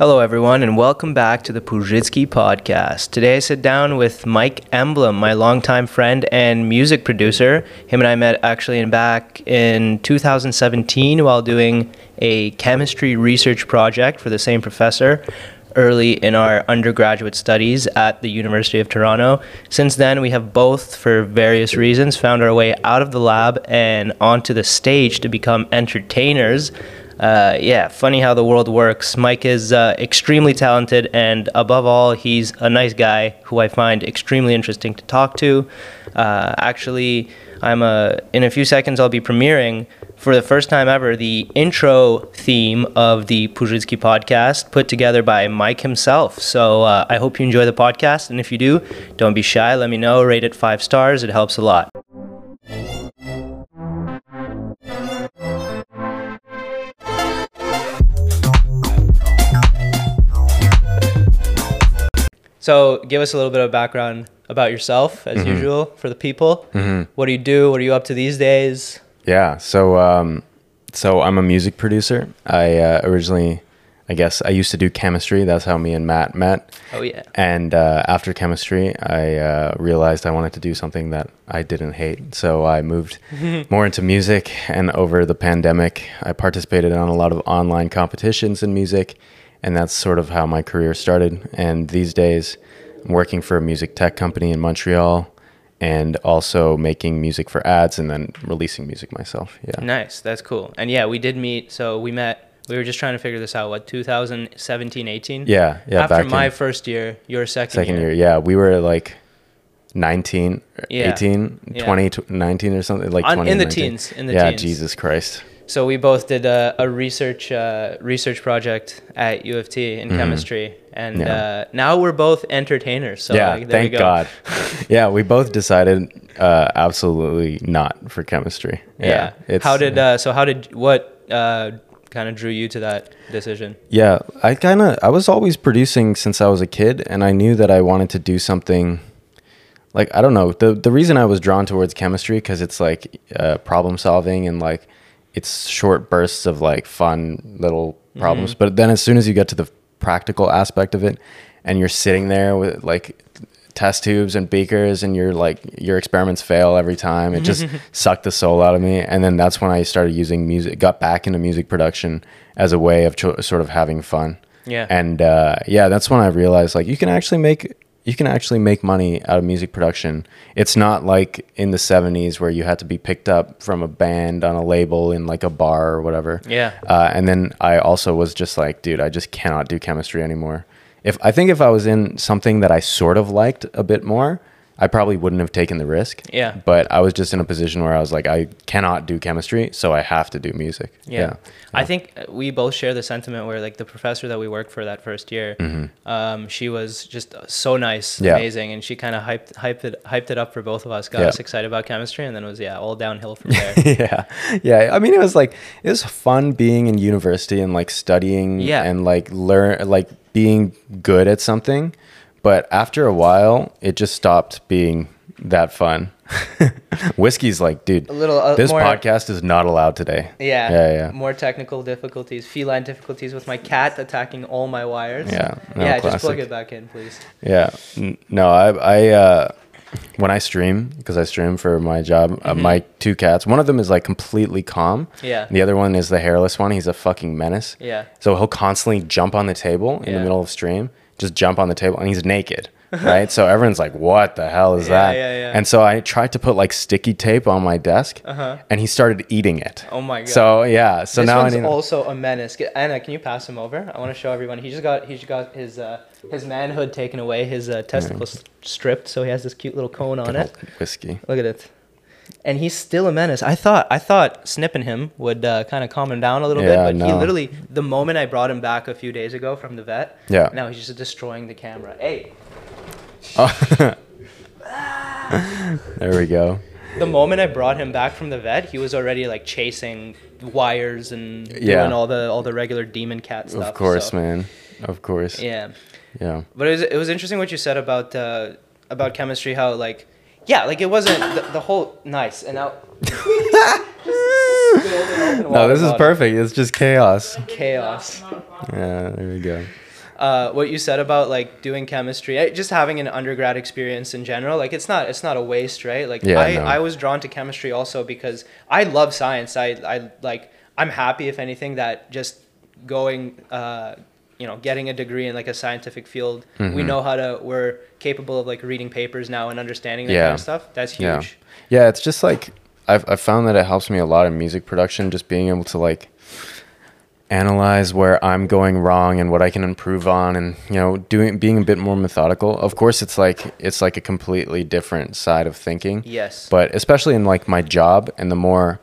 Hello, everyone, and welcome back to the Pujitsky podcast. Today, I sit down with Mike Emblem, my longtime friend and music producer. Him and I met actually in back in 2017 while doing a chemistry research project for the same professor early in our undergraduate studies at the University of Toronto. Since then, we have both, for various reasons, found our way out of the lab and onto the stage to become entertainers. Uh, yeah, funny how the world works. Mike is uh, extremely talented, and above all, he's a nice guy who I find extremely interesting to talk to. Uh, actually, I'm a, in a few seconds, I'll be premiering for the first time ever the intro theme of the Pujitsky podcast put together by Mike himself. So uh, I hope you enjoy the podcast. And if you do, don't be shy. Let me know. Rate it five stars. It helps a lot. So, give us a little bit of background about yourself, as usual, for the people. What do you do? What are you up to these days? Yeah. So, um, so I'm a music producer. I uh, originally, I guess, I used to do chemistry. That's how me and Matt met. Oh, yeah. And uh, after chemistry, I uh, realized I wanted to do something that I didn't hate. So I moved more into music. And over the pandemic, I participated on a lot of online competitions in music. And that's sort of how my career started. And these days, I'm working for a music tech company in Montreal and also making music for ads and then releasing music myself. Yeah. Nice. That's cool. And yeah, we did meet. So, we met, we were just trying to figure this out, what, 2017, 18? Yeah. Yeah. After my first year, your second, second year. year. Yeah. We were like 19, Yeah. 18, Yeah. 20, tw- 19 or something like On- 20 in the 19. teens, in the yeah. teens. Jesus Christ. So we both did a, a research uh, research project at U of T in chemistry, and Mm-hmm. Yeah. uh, now we're both entertainers. So yeah. like, thank we go. God. yeah. We both decided uh, absolutely not for chemistry. Yeah. It's, how did uh, so? How did what uh, kind of drew you to that decision? Yeah, I kind of I was always producing since I was a kid, and I knew that I wanted to do something. Like I don't know the the reason I was drawn towards chemistry because it's like uh, problem solving and like it's short bursts of like fun little problems. But then as soon as you get to the practical aspect of it, and you're sitting there with like test tubes and beakers and your like your experiments fail every time it just sucked the soul out of me and then that's when i started using music got back into music production as a way of cho- sort of having fun Yeah. and uh, yeah that's when i realized like you can actually make you can actually make money out of music production it's not like in the 70s where you had to be picked up from a band on a label in like a bar or whatever Yeah. uh, and then I also was just like, dude, I just cannot do chemistry anymore. If I think if I was in something that I sort of liked a bit more, I probably wouldn't have taken the risk. Yeah. But I was just in a position where I was like, I cannot do chemistry, so I have to do music. Yeah. I think uh, we both share the sentiment where like the professor that we worked for that first year, um, she was just so nice, Mm-hmm. Yeah. amazing, and she kind of hyped hyped it hyped it up for both of us, got Yeah. us excited about chemistry, and then it was yeah all downhill from there. yeah yeah i mean it was like it was fun being in university and like studying Yeah. and like learn like being good at something but after a while it just stopped being that fun whiskey's like dude A little, uh, this more- podcast is not allowed today Yeah. yeah yeah More technical difficulties, feline difficulties with my cat attacking all my wires. Yeah, no, yeah, just plug it back in, please. Yeah. No, I, I, uh, when I stream, because I stream for my job, uh, my two cats, one of them is like completely calm. Mm-hmm. Yeah. The other one is the hairless one. He's a fucking menace. Yeah. So he'll constantly jump on the table in Yeah. the middle of stream, just jump on the table, and he's naked. Right. so everyone's like, what the hell is Yeah, that? yeah, yeah. And so I tried to put like sticky tape on my desk, Uh-huh. and he started eating it. Oh my god. So yeah. So this now I one's need. also a menace. Get, Anna, can you pass him over? I want to show everyone. He just got he just got his uh, his manhood taken away, his uh, testicles stripped, so he has this cute little cone on it. whiskey. Look at it. And he's still a menace. I thought I thought snipping him would uh, kind of calm him down a little Yeah, bit, but he literally the moment I brought him back a few days ago from the vet, Yeah. now he's just destroying the camera. Hey, Oh. there we go. the moment I brought him back from the vet, he was already like chasing wires and Yeah. doing all the all the regular demon cat stuff. Of course, so- man. Of course. Yeah. Yeah. But it was it was interesting what you said about uh, about chemistry. How like yeah, like it wasn't the, the whole nice and now. No, this is perfect. It's just chaos. Chaos. Yeah, there we go. uh, what you said about like doing chemistry, eh, just having an undergrad experience in general, like it's not it's not a waste, right? Like Yeah, I, no. I was drawn to chemistry also because I love science. I I like I'm happy if anything that just going uh, you know getting a degree in like a scientific field we Mhm. know how to we're capable of like reading papers now and understanding that Yeah. kind of stuff that's huge Yeah. Yeah, it's just like I've I've found that it helps me a lot in music production, just being able to like analyze where I'm going wrong and what I can improve on and you know doing being a bit more methodical. Of course it's like it's like a completely different side of thinking. yes But especially in like my job and the more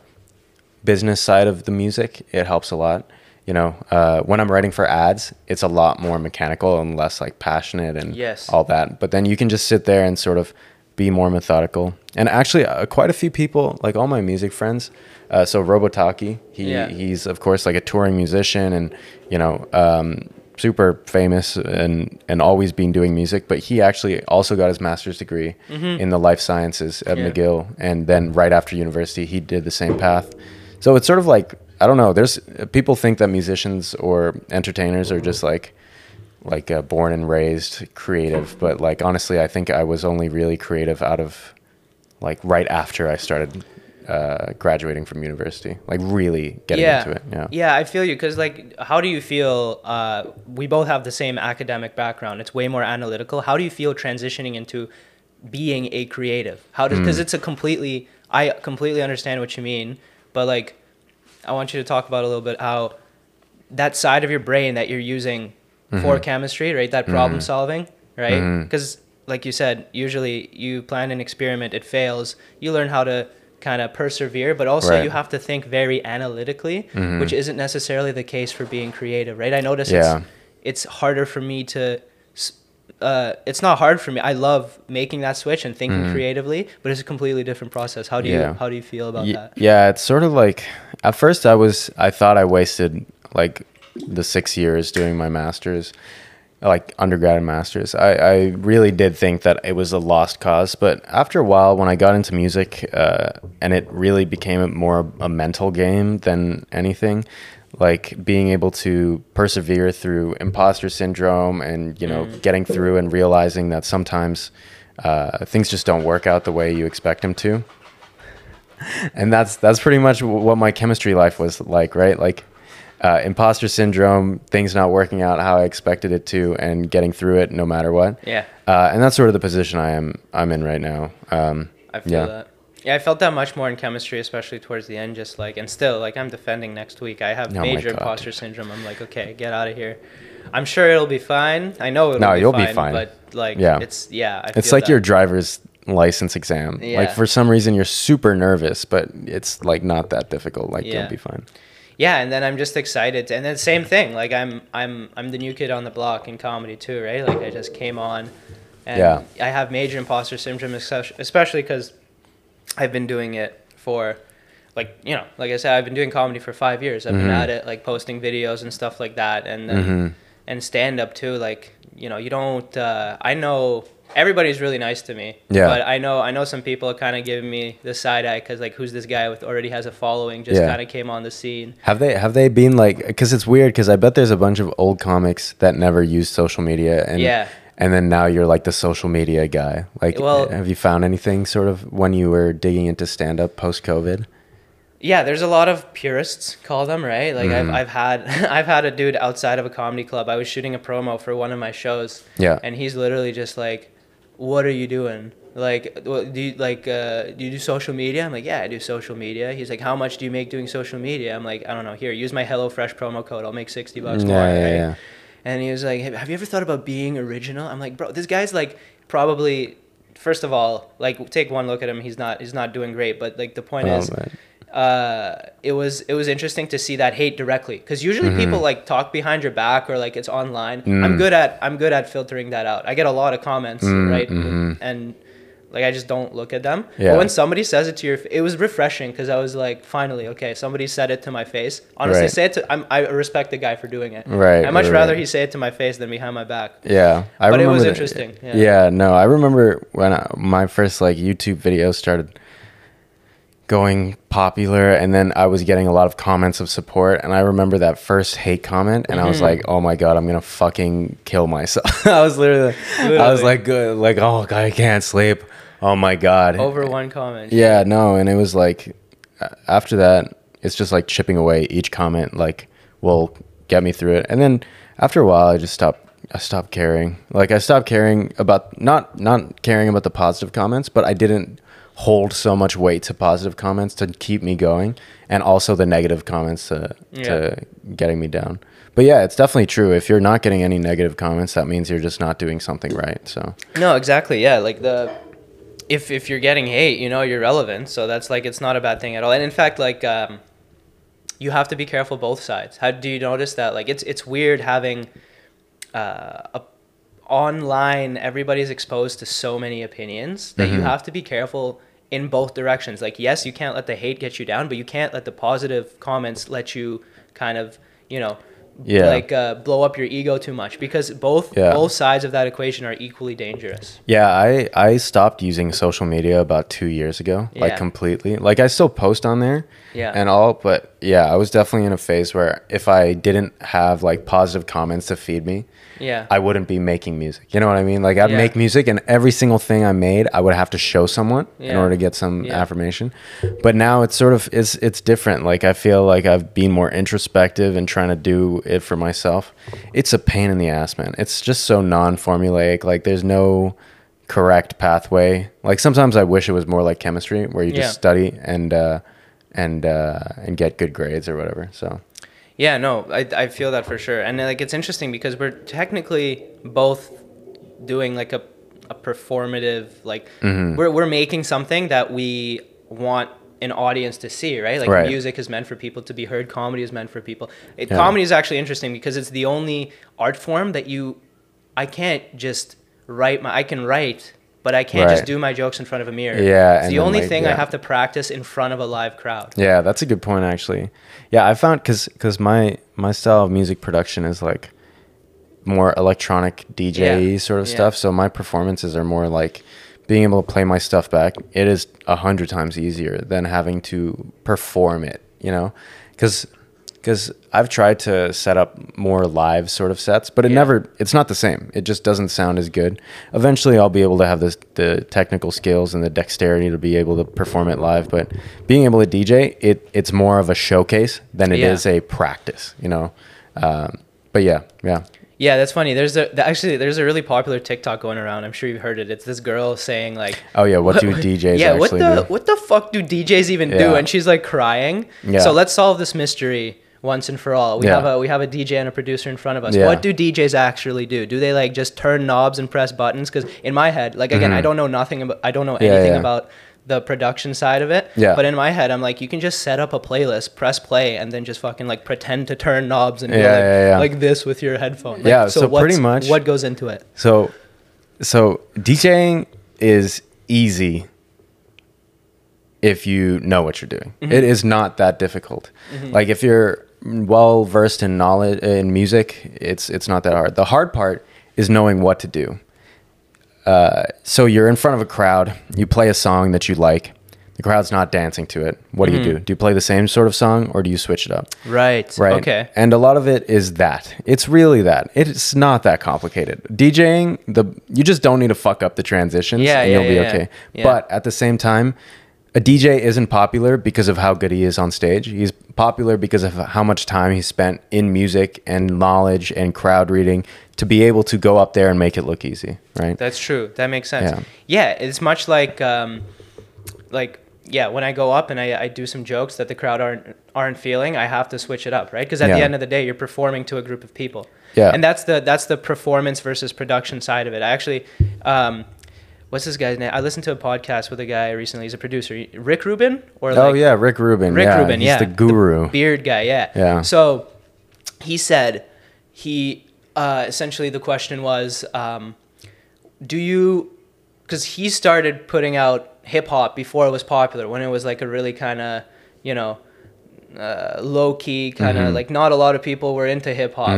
business side of the music, it helps a lot. You know, uh, when I'm writing for ads, it's a lot more mechanical and less like passionate and Yes. all that. But then you can just sit there and sort of be more methodical. And actually, uh, quite a few people, like all my music friends, uh, so Robotaki, he Yeah. he's of course like a touring musician and you know um, super famous and and always been doing music. But he actually also got his master's degree in the life sciences at Mm-hmm. Yeah. McGill, and then right after university, he did the same path. So it's sort of like I don't know. There's people think that musicians or entertainers are just like like uh, born and raised creative, but like honestly, I think I was only really creative out of like right after I started uh, graduating from university, like really getting yeah. into it. Yeah. Yeah, I feel you because like, how do you feel? Uh, we both have the same academic background. It's way more analytical. How do you feel transitioning into being a creative? How does because it's a completely. I completely understand what you mean, but like, I want you to talk about a little bit how that side of your brain that you're using Mm-hmm. for chemistry, right? That problem solving, right? Because like you said, usually you plan an experiment, it fails. You learn how to kind of persevere, but also Right. you have to think very analytically, Mhm. which isn't necessarily the case for being creative, right? I notice Yeah. it's it's harder for me to. Uh, it's not hard for me. I love making that switch and thinking Mhm. creatively, but it's a completely different process. How do you how do you feel about Ye- that? Yeah, it's sort of like at first I was I thought I wasted like the six years doing my masters, like undergrad and masters. I, I really did think that it was a lost cause, but after a while, when I got into music, uh, and it really became a more a mental game than anything. Like being able to persevere through imposter syndrome and you know getting through and realizing that sometimes uh, things just don't work out the way you expect them to. And that's that's pretty much what my chemistry life was like right? Like uh, imposter syndrome things not working out how i expected it to and getting through it no matter what. Yeah. uh, and that's sort of the position i am i'm in right now. Um, I feel yeah. that. Yeah, I felt that much more in chemistry, especially towards the end. Just like, and still, like, I'm defending next week. I have Oh major imposter syndrome. I'm like, okay, get out of here. I'm sure it'll be fine. I know it'll No, be you'll be fine, fine. But like, Yeah. it's yeah. I it's like that. your driver's license exam Yeah. like for some reason you're super nervous but it's like not that difficult like Yeah. you'll be fine yeah, and then I'm just excited. And then same thing. Like, I'm I'm I'm the new kid on the block in comedy too, right? Like, I just came on, and Yeah. I have major imposter syndrome, especially because I've been doing it for. Like you know, like I said, I've been doing comedy for five years. I've been Mhm. at it, like posting videos and stuff like that, and then Mhm. and stand up too. Like you know, you don't. Uh, I know everybody's really nice to me. Yeah. But I know I know some people are kind of giving me the side eye because like who's this guy with already has a following just Yeah. kind of came on the scene. Have they have they been like because it's weird because I bet there's a bunch of old comics that never used social media and Yeah. And then now you're like the social media guy. Like, Well- have you found anything sort of when you were digging into stand up post COVID? Yeah, there's a lot of purists, call them right. Like Mhm. I've I've had I've had a dude outside of a comedy club. I was shooting a promo for one of my shows. Yeah. And he's literally just like, "What are you doing? Like, what, do you like? Uh, do you do social media?" I'm like, "Yeah, I do social media." He's like, "How much do you make doing social media?" I'm like, "I don't know. Here, use my HelloFresh promo code. I'll make sixty bucks Yeah, more." yeah, right? yeah. And he was like, "Have you ever thought about being original?" I'm like, "Bro, this guy's like probably." First of all, like take one look at him. He's not. He's not doing great. But like the point Oh, is, man. uh, it was it was interesting to see that hate directly because usually Mhm. people like talk behind your back or like it's online. Mm. I'm good at I'm good at filtering that out. I get a lot of comments, Mm, right, mhm. and like I just don't look at them. Yeah. But when somebody says it to your, it was refreshing because I was like, finally, okay, somebody said it to my face. Honestly, Right. say it to. I'm, I respect the guy for doing it. Right, I much right, rather right. he say it to my face than behind my back. Yeah, I But it was that- interesting, yeah. Yeah. no, I remember when I, my first like YouTube video started going popular and then I was getting a lot of comments of support and I remember that first hate comment and I was mm-hmm. like, "Oh my god, I'm going to fucking kill myself." I was literally, I was like good like, "Oh god, I can't sleep." Oh my god. Over one comment. Yeah, no, and it was like after that, it's just like chipping away each comment like will get me through it. And then after a while, I just stopped I stopped caring. Like I stopped caring about not not caring about the positive comments, but I didn't hold so much weight to positive comments to keep me going and also the negative comments to, to getting me down. But yeah, it's definitely true. If you're not getting any negative comments, that means you're just not doing something right. So No, exactly. Yeah, like the if if you're getting hate, you know, you're relevant. So that's like it's not a bad thing at all. And in fact, like um, you have to be careful both sides. How do you notice that? Like it's it's weird having uh, a online. Everybody's exposed to so many opinions that you have to be careful in both directions. Like yes, you can't let the hate get you down, but you can't let the positive comments let you kind of you know. Yeah. Like uh, blow up your ego too much because both Yeah. both sides of that equation are equally dangerous. Yeah, I I stopped using social media about two years ago, like completely. Like I still post on there, Yeah. and all, but yeah, I was definitely in a phase where if I didn't have like positive comments to feed me, Yeah. I wouldn't be making music. You know what I mean? Like I'd Yeah. make music, and every single thing I made, I would have to show someone in order to get some Yeah. affirmation. But now it's sort of it's it's different. Like I feel like I've been more introspective and trying to do it for myself. It's a pain in the ass, man. It's just so non-formulaic. Like there's no correct pathway. Like sometimes I wish it was more like chemistry, where you Yeah. just study and uh, and uh, and get good grades or whatever. So Yeah, no, I, I feel that for sure. And like it's interesting because we're technically both doing like a, a performative like Mm-hmm. we're we're making something that we want an audience to see, right? Like Right. music is meant for people to be heard, comedy is meant for people. It, Yeah. Comedy is actually interesting because it's the only art form that you I can't just write my I can write but I can't just do my jokes in front of a mirror. Yeah, It's the only like, thing I have to practice in front of a live crowd. Yeah, that's a good point actually. Yeah, I found cuz cuz my my style of music production is like more electronic DJ Yeah, sort of yeah. stuff, so my performances are more like being able to play my stuff back. It is a hundred times easier than having to perform it, you know? Cuz cuz I've tried to set up more live sort of sets, but it Yeah. never it's not the same. It just doesn't sound as good. Eventually I'll be able to have this the technical skills and the dexterity to be able to perform it live, but being able to DJ, it it's more of a showcase than it is Yeah. a practice, you know. Um, but yeah, yeah. Yeah, that's funny. There's a actually there's a really popular TikTok going around. I'm sure you've heard it. It's this girl saying like, Oh yeah, what do DJs yeah, what the do? what the fuck do DJs even do? And she's like crying. Yeah. So let's solve this mystery once and for all. We Yeah. have a we have a DJ and a producer in front of us. Yeah. What do DJs actually do? Do they like just turn knobs and press buttons? Because in my head, like again, I don't know nothing about I don't know Mm-hmm. Anything yeah. about the production side of it. Yeah. But in my head, I'm like, you can just set up a playlist, press play, and then just fucking like pretend to turn knobs and Yeah, like, like this with your headphone. Like, Yeah, so what's- pretty much- what goes into it. So, so DJing is easy if you know what you're doing. Mm-hmm. It is not that difficult. Like if you're well versed in knowledge in music, it's it's not that hard. The hard part is knowing what to do. Uh, so you're in front of a crowd. You play a song that you like. The crowd's not dancing to it. What do you do? Do you play the same sort of song or do you switch it up? Right. Right. Okay. And a lot of it is that. It's really that. It's not that complicated. DJing, the you just don't need to fuck up the transitions Yeah, and yeah, you'll be yeah, okay. But at the same time, a DJ isn't popular because of how good he is on stage. He's popular because of how much time he spent in music and knowledge and crowd reading to be able to go up there and make it look easy, right? That's true. That makes sense. Yeah. Yeah, it's much like um, like yeah, when I go up and I, I do some jokes that the crowd aren't aren't feeling, I have to switch it up, right? Because at the end of the day, you're performing to a group of people. Yeah. And that's the that's the performance versus production side of it. I actually um, what's this guy's name? I listened to a podcast with a guy recently. He's a producer, Rick Rubin, or oh yeah, Rick Rubin. Rick yeah, Rubin, he's yeah, the guru. beard guy, yeah. Yeah. So he said he uh, essentially the question was, um, do you? Because he started putting out hip hop before it was popular, when it was like a really kind of you know. Uh, low key, kind of Mm-hmm. like not a lot of people were into hip hop,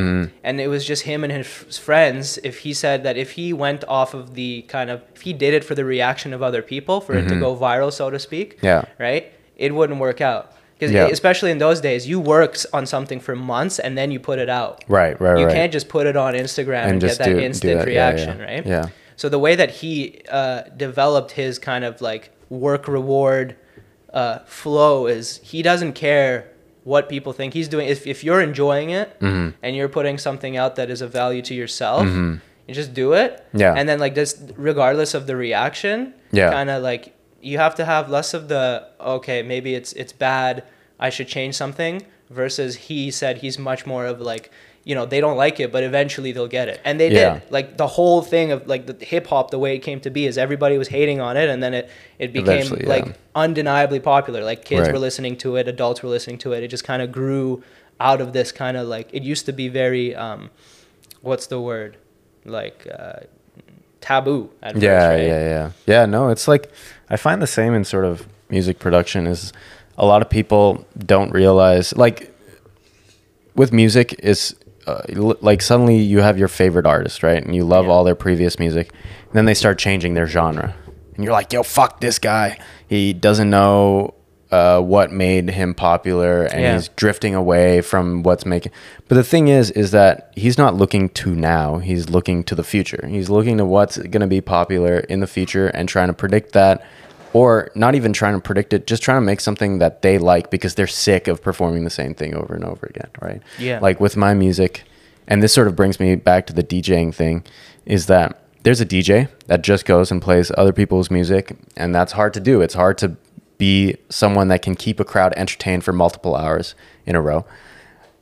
and it was just him and his friends. If he said that if he went off of the kind of if he did it for the reaction of other people for it to go viral, so to speak, Mm-hmm. Yeah. right? it wouldn't work out. Because Yeah. especially in those days, you worked on something for months and then you put it out. Right, right, You right. can't just put it on Instagram and, And get that do- do instant that, yeah, yeah. reaction, right? Yeah. So the way that he uh, developed his kind of like work reward uh, flow is he doesn't care what people think he's doing. If, if you're enjoying it Mm-hmm. and you're putting something out that is of value to yourself, you just do it. Yeah. And then like this, regardless of the reaction, Yeah. kind of like you have to have less of the okay, maybe it's it's bad. I should change something. Versus he said he's much more of like you know they don't like it, but eventually they'll get it, and they Yeah. did. Like the whole thing of like the hip hop, the way it came to be is everybody was hating on it, and then it it became yeah. like undeniably popular. Like kids Right. were listening to it, adults were listening to it. It just kind of grew out of this kind of like it used to be very um, what's the word like uh, taboo at first, yeah, right? yeah, yeah, yeah. No, it's like I find the same in sort of music production. Is a lot of people don't realize like with music is uh, like suddenly you have your favorite artist, right? And you love Yeah. all their previous music. And then they start changing their genre. And you're like, yo, fuck this guy. He doesn't know uh, what made him popular and Yeah. he's drifting away from what's making. But the thing is, is that he's not looking to now. He's looking to the future. He's looking to what's going to be popular in the future and trying to predict that or not even trying to predict it, just trying to make something that they like because they're sick of performing the same thing over and over again, right? Yeah. Like with my music, and this sort of brings me back to the DJing thing, is that there's a DJ that just goes and plays other people's music, and that's hard to do. It's hard to be someone that can keep a crowd entertained for multiple hours in a row.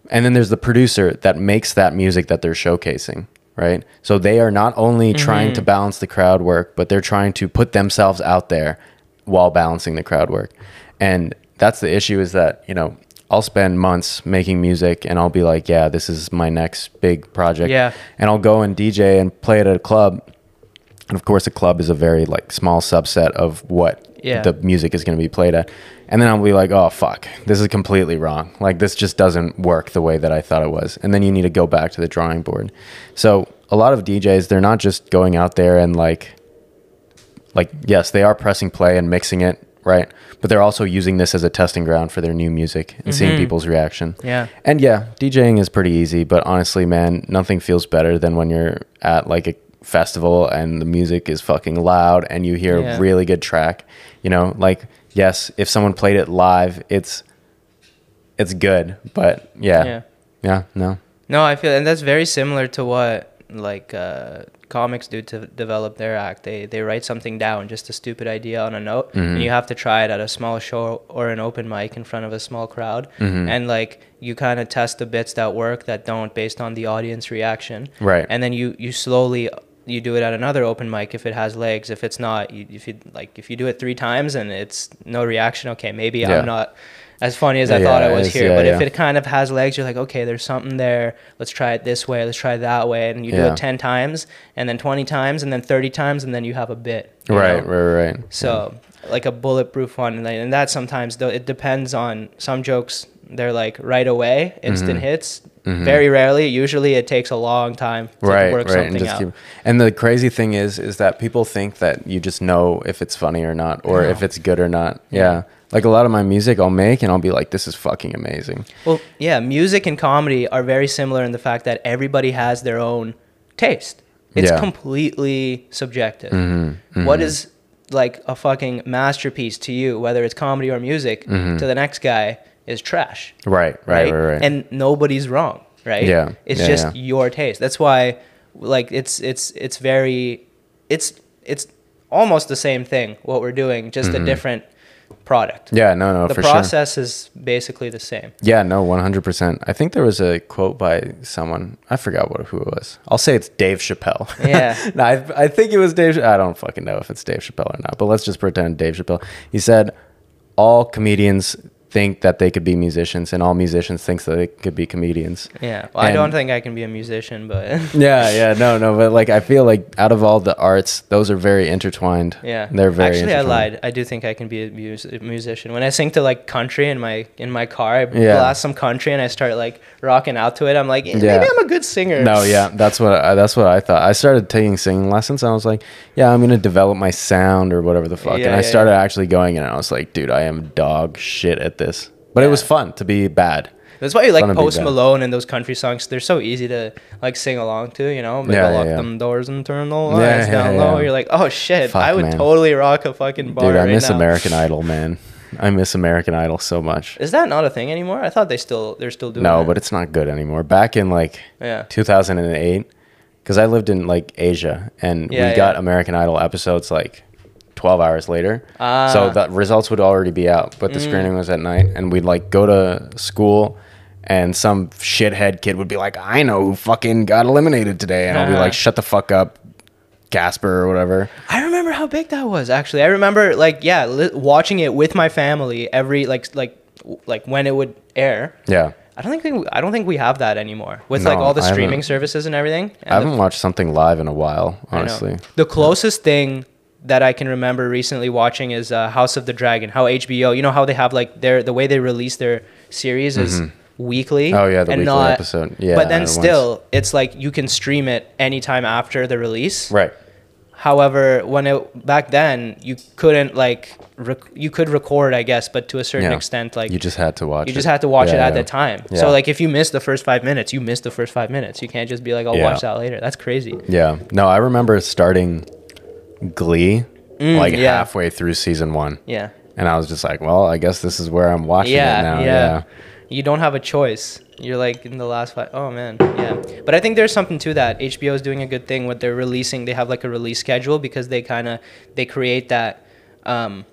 And then there's the producer that makes that music that they're showcasing, right? So they are not only trying mm-hmm. to balance the crowd work, but they're trying to put themselves out there while balancing the crowd work. And that's the issue is that, you know, I'll spend months making music and I'll be like, yeah, this is my next big project. Yeah. And I'll go and DJ and play it at a club. And of course, a club is a very like small subset of what Yeah. the music is going to be played at. And then I'll be like, oh, fuck, this is completely wrong. Like, this just doesn't work the way that I thought it was. And then you need to go back to the drawing board. So, a lot of DJs, they're not just going out there and like, like, yes, they are pressing play and mixing it, right? But they're also using this as a testing ground for their new music and seeing people's reaction. Yeah. And yeah, DJing is pretty easy, but honestly, man, nothing feels better than when you're at like a festival and the music is fucking loud and you hear Yeah. a really good track. You know, like yes, if someone played it live, it's it's good, but yeah. Yeah. Yeah, no. No, I feel, and that's very similar to what like uh, comics do to develop their act. They they write something down, just a stupid idea on a note, Mm-hmm. and you have to try it at a small show or an open mic in front of a small crowd, Mm-hmm. and like you kind of test the bits that work that don't based on the audience reaction, Right. And then you you slowly you do it at another open mic if it has legs. If it's not, you, if you like if you do it three times and it's no reaction, okay, maybe Yeah. I'm not as funny as I Yeah, thought I was here. yeah, but if it kind of has legs, you're like, okay, there's something there. Let's try it this way. Let's try it that way. And you do it 10 times and then 20 times and then 30 times and then you have a bit. Right, know? right, right. So like a bulletproof one. And, that sometimes though, it depends on some jokes. They're like right away, instant Mm-hmm. hits. Very rarely. Usually it takes a long time to right, work right, something and out. keep. And the crazy thing is, is that people think that you just know if it's funny or not, or if it's good or not. Yeah. Like a lot of my music, I'll make and I'll be like, "This is fucking amazing." Well, yeah, music and comedy are very similar in the fact that everybody has their own taste. It's Yeah. completely subjective. Mm-hmm, What is like a fucking masterpiece to you, whether it's comedy or music, to the next guy is trash. Right, right, Mm-hmm. right, right. And nobody's wrong, right? Yeah, It's yeah, just yeah. your taste. That's why like it's it's it's very it's it's almost the same thing what we're doing, just a different product. Yeah, no, no, the for sure. process is basically the same. Yeah, no, one hundred percent. I think there was a quote by someone. I forgot what who it was. I'll say it's Dave Chappelle. Yeah. no, I, I think it was Dave. I don't fucking know if it's Dave Chappelle or not. But let's just pretend Dave Chappelle. He said, "All comedians think that they could be musicians and all musicians think that they could be comedians. Yeah. Well, I don't think I can be a musician, but Yeah, yeah, no, no, but like I feel like out of all the arts, those are very intertwined. yeah. they're very. Actually, I lied. I do think I can be a mus- musician. When I sing to like country in my in my car, I Yeah. blast some country and I start like rocking out to it. I'm like, eh, Yeah. maybe I'm a good singer. No, yeah, that's what I, that's what I thought. I started taking singing lessons. And I was like, yeah, I'm gonna develop my sound or whatever the fuck. Yeah, and I started actually going, and I was like, dude, I am dog shit at this. But it was fun to be bad. That's why you like Fun to be Post. Malone and those country songs. They're so easy to like sing along to. You know, maybe Yeah, lock yeah. them doors and turn the lights yeah, down yeah. low. You're like, oh shit, Fuck, I would man. totally rock a fucking bar Dude, I right miss now. American Idol, man. I miss American Idol so much. Is that not a thing anymore? I thought they still they're still doing. It. No, it. but it's not good anymore. Back in like yeah, 2008, because I lived in like Asia, and Yeah, we got. American Idol episodes like 12 hours later. Ah. so the results would already be out, but the Mm. screening was at night, and we'd like go to school. And some shithead kid would be like, "I know who fucking got eliminated today," and I'll be like, "Shut the fuck up, Casper or whatever." I remember how big that was. Actually, I remember like yeah, li- watching it with my family every like like like when it would air. Yeah, I don't think we, I don't think we have that anymore with like all the streaming services and everything. And I haven't watched something live in a while, honestly. The closest thing that I can remember recently watching is uh, House of the Dragon. How HBO, you know how they have like their the way they release their series is weekly. Oh, yeah, the and weekly episode. Yeah, but then at once. still, it's like you can stream it anytime after the release. Right. However, when it back then you couldn't like rec- you could record, I guess, but to a certain Yeah. extent, like You just had to watch. you it. just had to watch it at yeah. that time. Yeah. So like if you miss the first five minutes, you miss the first five minutes. You can't just be like, I'll Yeah. watch that later. That's crazy. Yeah. No, I remember starting Glee like Mm, yeah. halfway through season one. Yeah. And I was just like, well, I guess this is where I'm watching yeah, it now. Yeah. Yeah. You don't have a choice. You're like in the last five. Oh man, yeah. But I think there's something to that. HBO is doing a good thing with their releasing. They have like a release schedule because they kind of they create that um,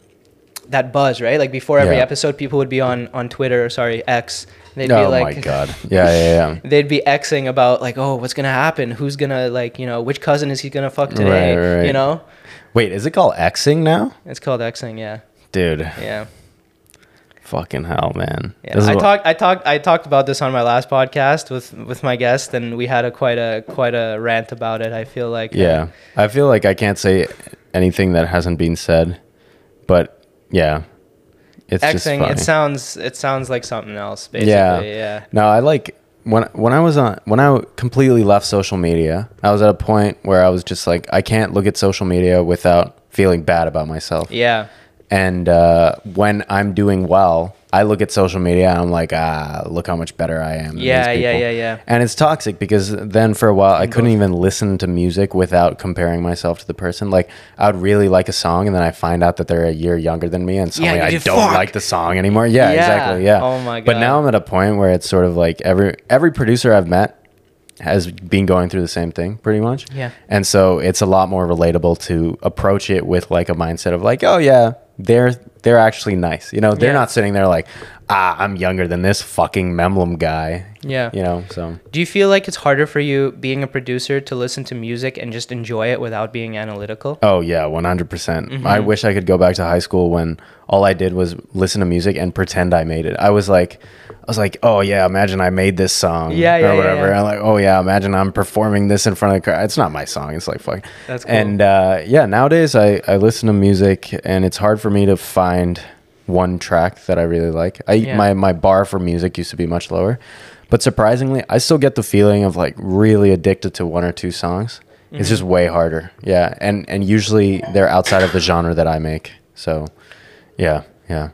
that buzz, right? Like before every Yeah. episode, people would be on on Twitter, sorry, X. They'd Oh be like, my god. Yeah, yeah, yeah. they'd be xing about like, oh, what's gonna happen? Who's gonna like, you know, which cousin is he gonna fuck today? Right, right. You know, Wait, is it called Xing now? it's called xing. Yeah, Dude, yeah. fucking hell, man. Yeah, I what- talked. I talked. I talked about this on my last podcast with with my guest, and we had a quite a quite a rant about it. I feel like. Yeah. I feel like I can't say anything that hasn't been said, but yeah. It's just Xing. It sounds. It sounds like something else. Basically. Yeah. Yeah. No, I like when when I was on when I completely left social media. I was at a point where I was just like, I can't look at social media without feeling bad about myself. Yeah. And uh, when I'm doing well, I look at social media and I'm like, ah, look how much better I am. than Yeah, yeah, people." yeah, yeah. And it's toxic because then for a while I couldn't even listen to music without comparing myself to the person. Like I would really like a song and then I find out that they're a year younger than me and suddenly you I don't fuck. like the song anymore. Yeah, Yeah. exactly. Yeah. Oh my god. But now I'm at a point where it's sort of like every every producer I've met has been going through the same thing pretty much. Yeah. And so it's a lot more relatable to approach it with like a mindset of like, oh yeah, they're they're actually nice. You know, they're Yeah. not sitting there like, ah, I'm younger than this fucking Memblem guy. Yeah. You know, so Do you feel like it's harder for you being a producer to listen to music and just enjoy it without being analytical? Oh yeah, one hundred percent. Mm-hmm. I wish I could go back to high school when all I did was listen to music and pretend I made it. I was like, I was like, oh yeah, imagine I made this song, Yeah, yeah, or yeah, whatever. yeah. I'm like, oh yeah, imagine I'm performing this in front of the crowd. It's not my song. It's like fuck. That's cool. And uh, yeah, nowadays I I listen to music and it's hard for me to find one track that I really like. I Yeah. my my bar for music used to be much lower, but surprisingly, I still get the feeling of like really addicted to one or two songs. It's just Mm-hmm. way harder. Yeah, and and usually they're outside of the genre that I make. So, yeah, yeah,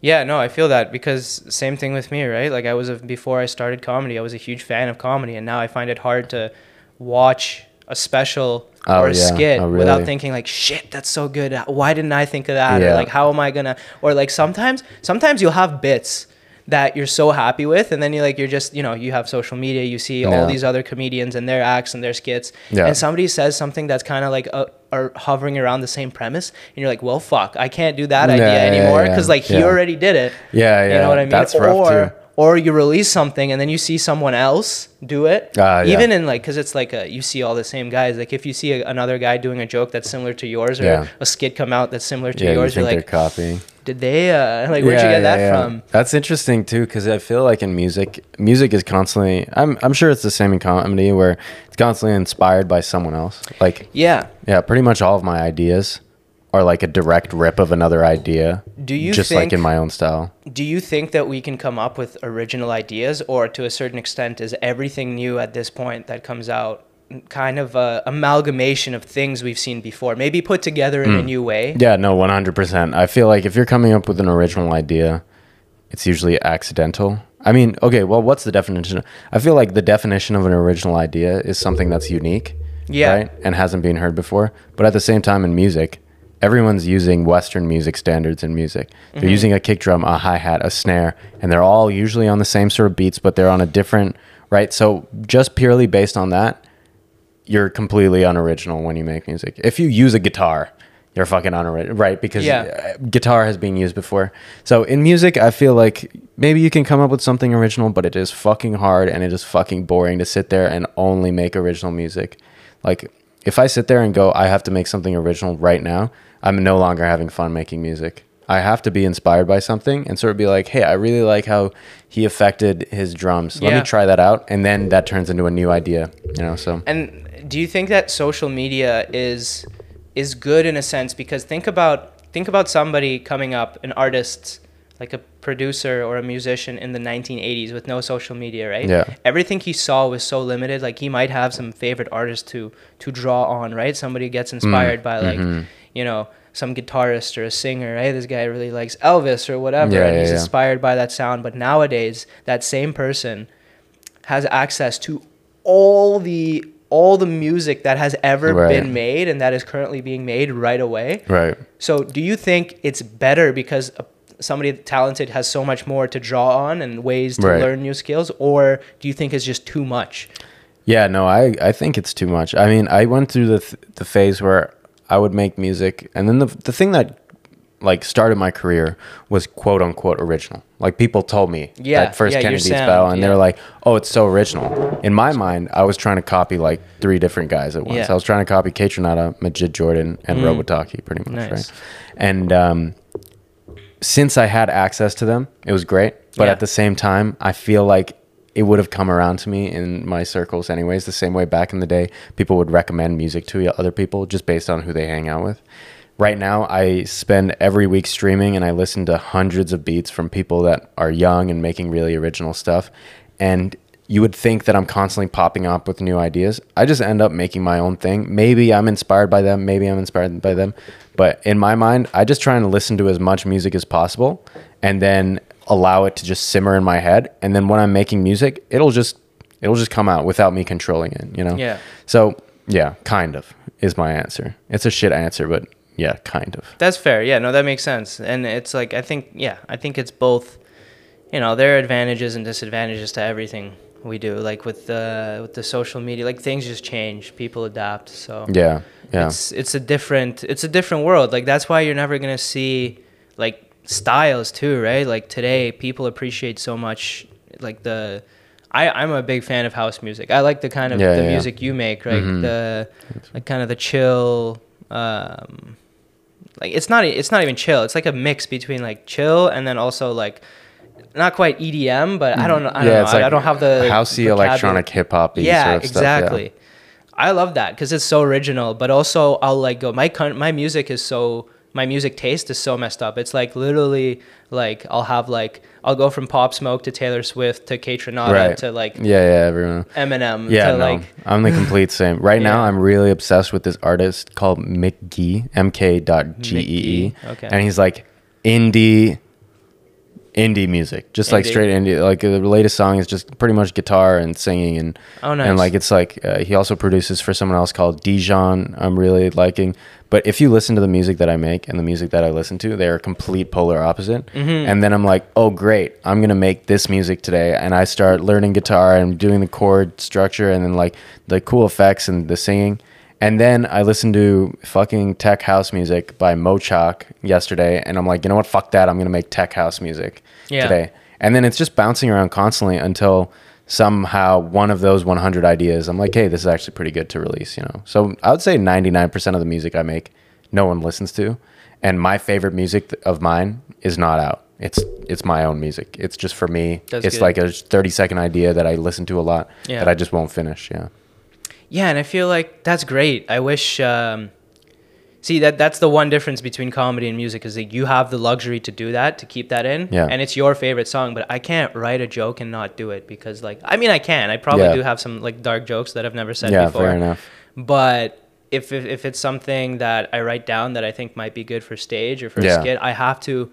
Yeah, no, I feel that because same thing with me, right? Like I was a, before I started comedy, I was a huge fan of comedy, and now I find it hard to watch a special Oh, or a yeah. skit Oh, without thinking like, "Shit, that's so good. Why didn't I think of that?" Or like, "How am I gonna?" Or like sometimes, sometimes you'll have bits that you're so happy with, and then you like you're just you know you have social media, you see all these other comedians and their acts and their skits, Yeah. and somebody says something that's kind of like uh, are hovering around the same premise, and you're like, "Well, fuck, I can't do that Yeah, idea yeah, anymore," yeah. because like he Yeah. already did it. yeah, yeah. You know what I mean? That's or. Or you release something and then you see someone else do it. Ah, yeah. Even in like, cause it's like a, you see all the same guys. Like if you see a, another guy doing a joke that's similar to yours, or Yeah. a skit come out that's similar to yeah, you yours, think you're like, copying. did they? Uh, like, where'd you get that from? That's interesting too, because I feel like in music, music is constantly. I'm I'm sure it's the same in comedy, where it's constantly inspired by someone else. Like Yeah. yeah, pretty much all of my ideas are like a direct rip of another idea. Do you just think- like in my own style? Do you think that we can come up with original ideas, or to a certain extent, is everything new at this point that comes out kind of a amalgamation of things we've seen before, maybe put together in a hmm. new way? Yeah, no, one hundred percent. I feel like if you're coming up with an original idea, it's usually accidental. I mean, okay, well, what's the definition? I feel like the definition of an original idea is something that's unique, Yeah. right, and hasn't been heard before. But at the same time, in music, everyone's using Western music standards in music. They're using a kick drum, a hi hat, a snare, and they're all usually on the same sort of beats, but they're on a different, right? So just purely based on that, you're completely unoriginal when you make music. If you use a guitar, you're fucking unoriginal, right? Because Yeah. uh, guitar has been used before. So in music, I feel like maybe you can come up with something original, but it is fucking hard and it is fucking boring to sit there and only make original music. Like if I sit there and go, I have to make something original right now, I'm no longer having fun making music. I have to be inspired by something and sort of be like, hey, I really like how he affected his drums. Let Yeah. me try that out. And then that turns into a new idea, you know? So, And do you think that social media is is good in a sense because think about think about somebody coming up, an artist, like a producer or a musician in the 1980s with no social media, right? Yeah. Everything he saw was so limited. Like he might have some favorite artist to to draw on, right? Somebody gets inspired by like, mhm. You know, some guitarist or a singer, hey This guy really likes Elvis or whatever, Yeah, and yeah, he's yeah. inspired by that sound. But nowadays, that same person has access to all the all the music that has ever Right. been made and that is currently being made right away. right. So, do you think it's better because uh, somebody talented has so much more to draw on and ways to Right. learn new skills, or do you think it's just too much? Yeah, no, I, I think it's too much. I mean, I went through the th- the phase where I would make music, and then the the thing that like started my career was quote unquote original. Like people told me Yeah, that first yeah, sound, Bell, and they yeah. were like, "Oh, it's so original." In my mind, I was trying to copy like three different guys at once. Yeah. I was trying to copy Kaytranada, Majid Jordan, and Mm. Robotaki, pretty much, Nice. right? And um, since I had access to them, it was great. But at the same time, I feel like it would have come around to me in my circles anyways, the same way back in the day people would recommend music to other people just based on who they hang out with. Right now, I spend every week streaming and I listen to hundreds of beats from people that are young and making really original stuff. And you would think that I'm constantly popping up with new ideas. I just end up making my own thing. Maybe I'm inspired by them, maybe I'm inspired by them. But in my mind, I just try and listen to as much music as possible and then allow it to just simmer in my head. And then when I'm making music, it'll just it'll just come out without me controlling it, you know? Yeah. So yeah, kind of is my answer. It's a shit answer, but yeah, kind of. That's fair. Yeah, no, that makes sense. And it's like I think, yeah, I think it's both. You know, there are advantages and disadvantages to everything we do. Like with the with the social media, like things just change, people adapt. So Yeah. Yeah. it's it's a different it's a different world. Like that's why you're never gonna see like styles too, right? Like today, people appreciate so much like the. I, I'm a big fan of house music. I like the kind of Yeah, the yeah, yeah. music you make, right? Mhm. The like kind of the chill, um, like it's not it's not even chill. It's like a mix between like chill and then also like not quite EDM, but I don't know. I don't know. I- I don't have the housey vocabulary. electronic hip hop. Yeah, sort of exactly. Stuff, I love that because it's so original, but also I'll like go my my music is so my music taste is so messed up. It's like literally like I'll have like I'll go from Pop Smoke to Taylor Swift to Kaytranada Right. to like yeah. Yeah, yeah, everyone. Eminem Yeah, to no, like I'm the complete same. Right now, I'm really obsessed with this artist called Mick Gee, mk dot G E E. Okay. And he's like indie, indie music, just like Indie. straight indie. Like the latest song is just pretty much guitar and singing, and Oh, nice. and like it's like uh, he also produces for someone else called Dijon. I'm really liking. But if you listen to the music that I make and the music that I listen to, they are complete polar opposite. Mm-hmm. And then I'm like, oh great, I'm gonna make this music today, and I start learning guitar and doing the chord structure and then like the cool effects and the singing. And then I listened to fucking tech house music by Mochakk yesterday, and I'm like, you know what? Fuck that. I'm gonna make tech house music Yeah. today. and then it's just bouncing around constantly until somehow one of those 100 ideas i'm like hey this is actually pretty good to release you know so i would say 99% of the music i make no one listens to and my favorite music of mine is not out it's it's my own music it's just for me That's it's good. like a 30 second idea that i listen to a lot Yeah. that i just won't finish yeah Yeah, and I feel like that's great. I wish. Um, see that that's the one difference between comedy and music is that you have the luxury to do that to keep that in, Yeah. and it's your favorite song. But I can't write a joke and not do it because, like, I mean, I can. I probably Yeah. do have some like dark jokes that I've never said yeah before. fair enough But if, if if it's something that I write down that I think might be good for stage or for Yeah. a skit, I have to.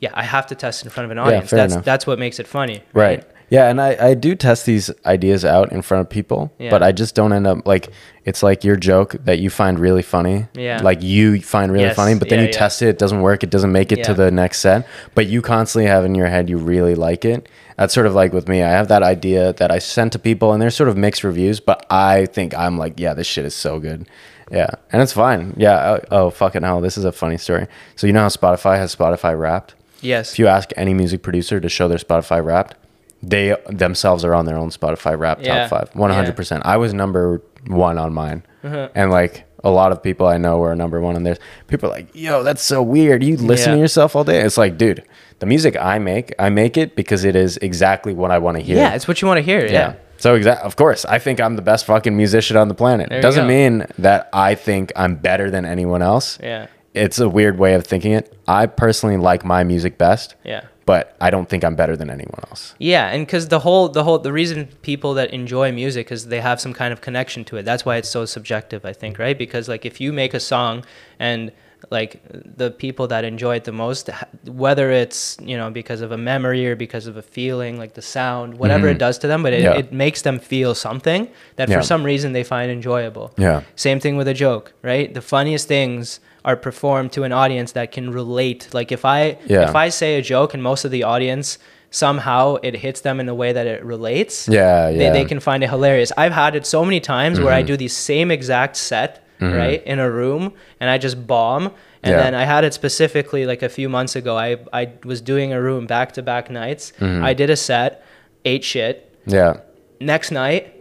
Yeah, I have to test in front of an Yeah, audience. fair that's enough. that's what makes it funny. Right. Yeah, and I, I do test these ideas out in front of people, Yeah. but I just don't end up like it's like your joke that you find really funny. Yeah. Like you find really Yes, funny, but then yeah, you yeah. test it, it doesn't work, it doesn't make it to the next set, but you constantly have in your head you really like it. That's sort of like with me. I have that idea that I send to people and there's sort of mixed reviews, but I think I'm like, yeah, this shit is so good. Yeah. And it's fine. Yeah. Oh, oh fucking hell. This is a funny story. So you know how Spotify has Spotify wrapped? Yes. if you ask any music producer to show their Spotify Wrapped, they themselves are on their own Spotify Wrapped Yeah. top five, one hundred percent. I was number one on mine, uh-huh. and like a lot of people I know were number one on theirs. People are like, "Yo, that's so weird. You listen Yeah. to yourself all day." It's like, dude, the music I make, I make it because it is exactly what I want to hear. yeah, it's what you want to hear. Yeah. So exact, of course, I think I'm the best fucking musician on the planet. There Doesn't mean that I think I'm better than anyone else. Yeah. It's a weird way of thinking it. I personally like my music best Yeah. But I don't think I'm better than anyone else. Yeah, and because the whole the whole the reason people that enjoy music is they have some kind of connection to it. That's why it's so subjective, I think, right? Because like if you make a song and like the people that enjoy it the most, whether it's you know because of a memory or because of a feeling, like the sound, whatever it mm-hmm. does to them, but it, Yeah. it makes them feel something that Yeah. for some reason they find enjoyable. Yeah. Same thing with a joke, right? The funniest things are performed to an audience that can relate. Like if I Yeah. if I say a joke and most of the audience somehow it hits them in a way that it relates, Yeah, they, yeah. Mm-hmm. they can find it hilarious. I've had it so many times where I do the same exact set, right, in a room and I just bomb. And Yeah. then I had it specifically like a few months ago. I, I was doing a room back to back nights. Mm-hmm. I did a set, ate shit, Yeah. next night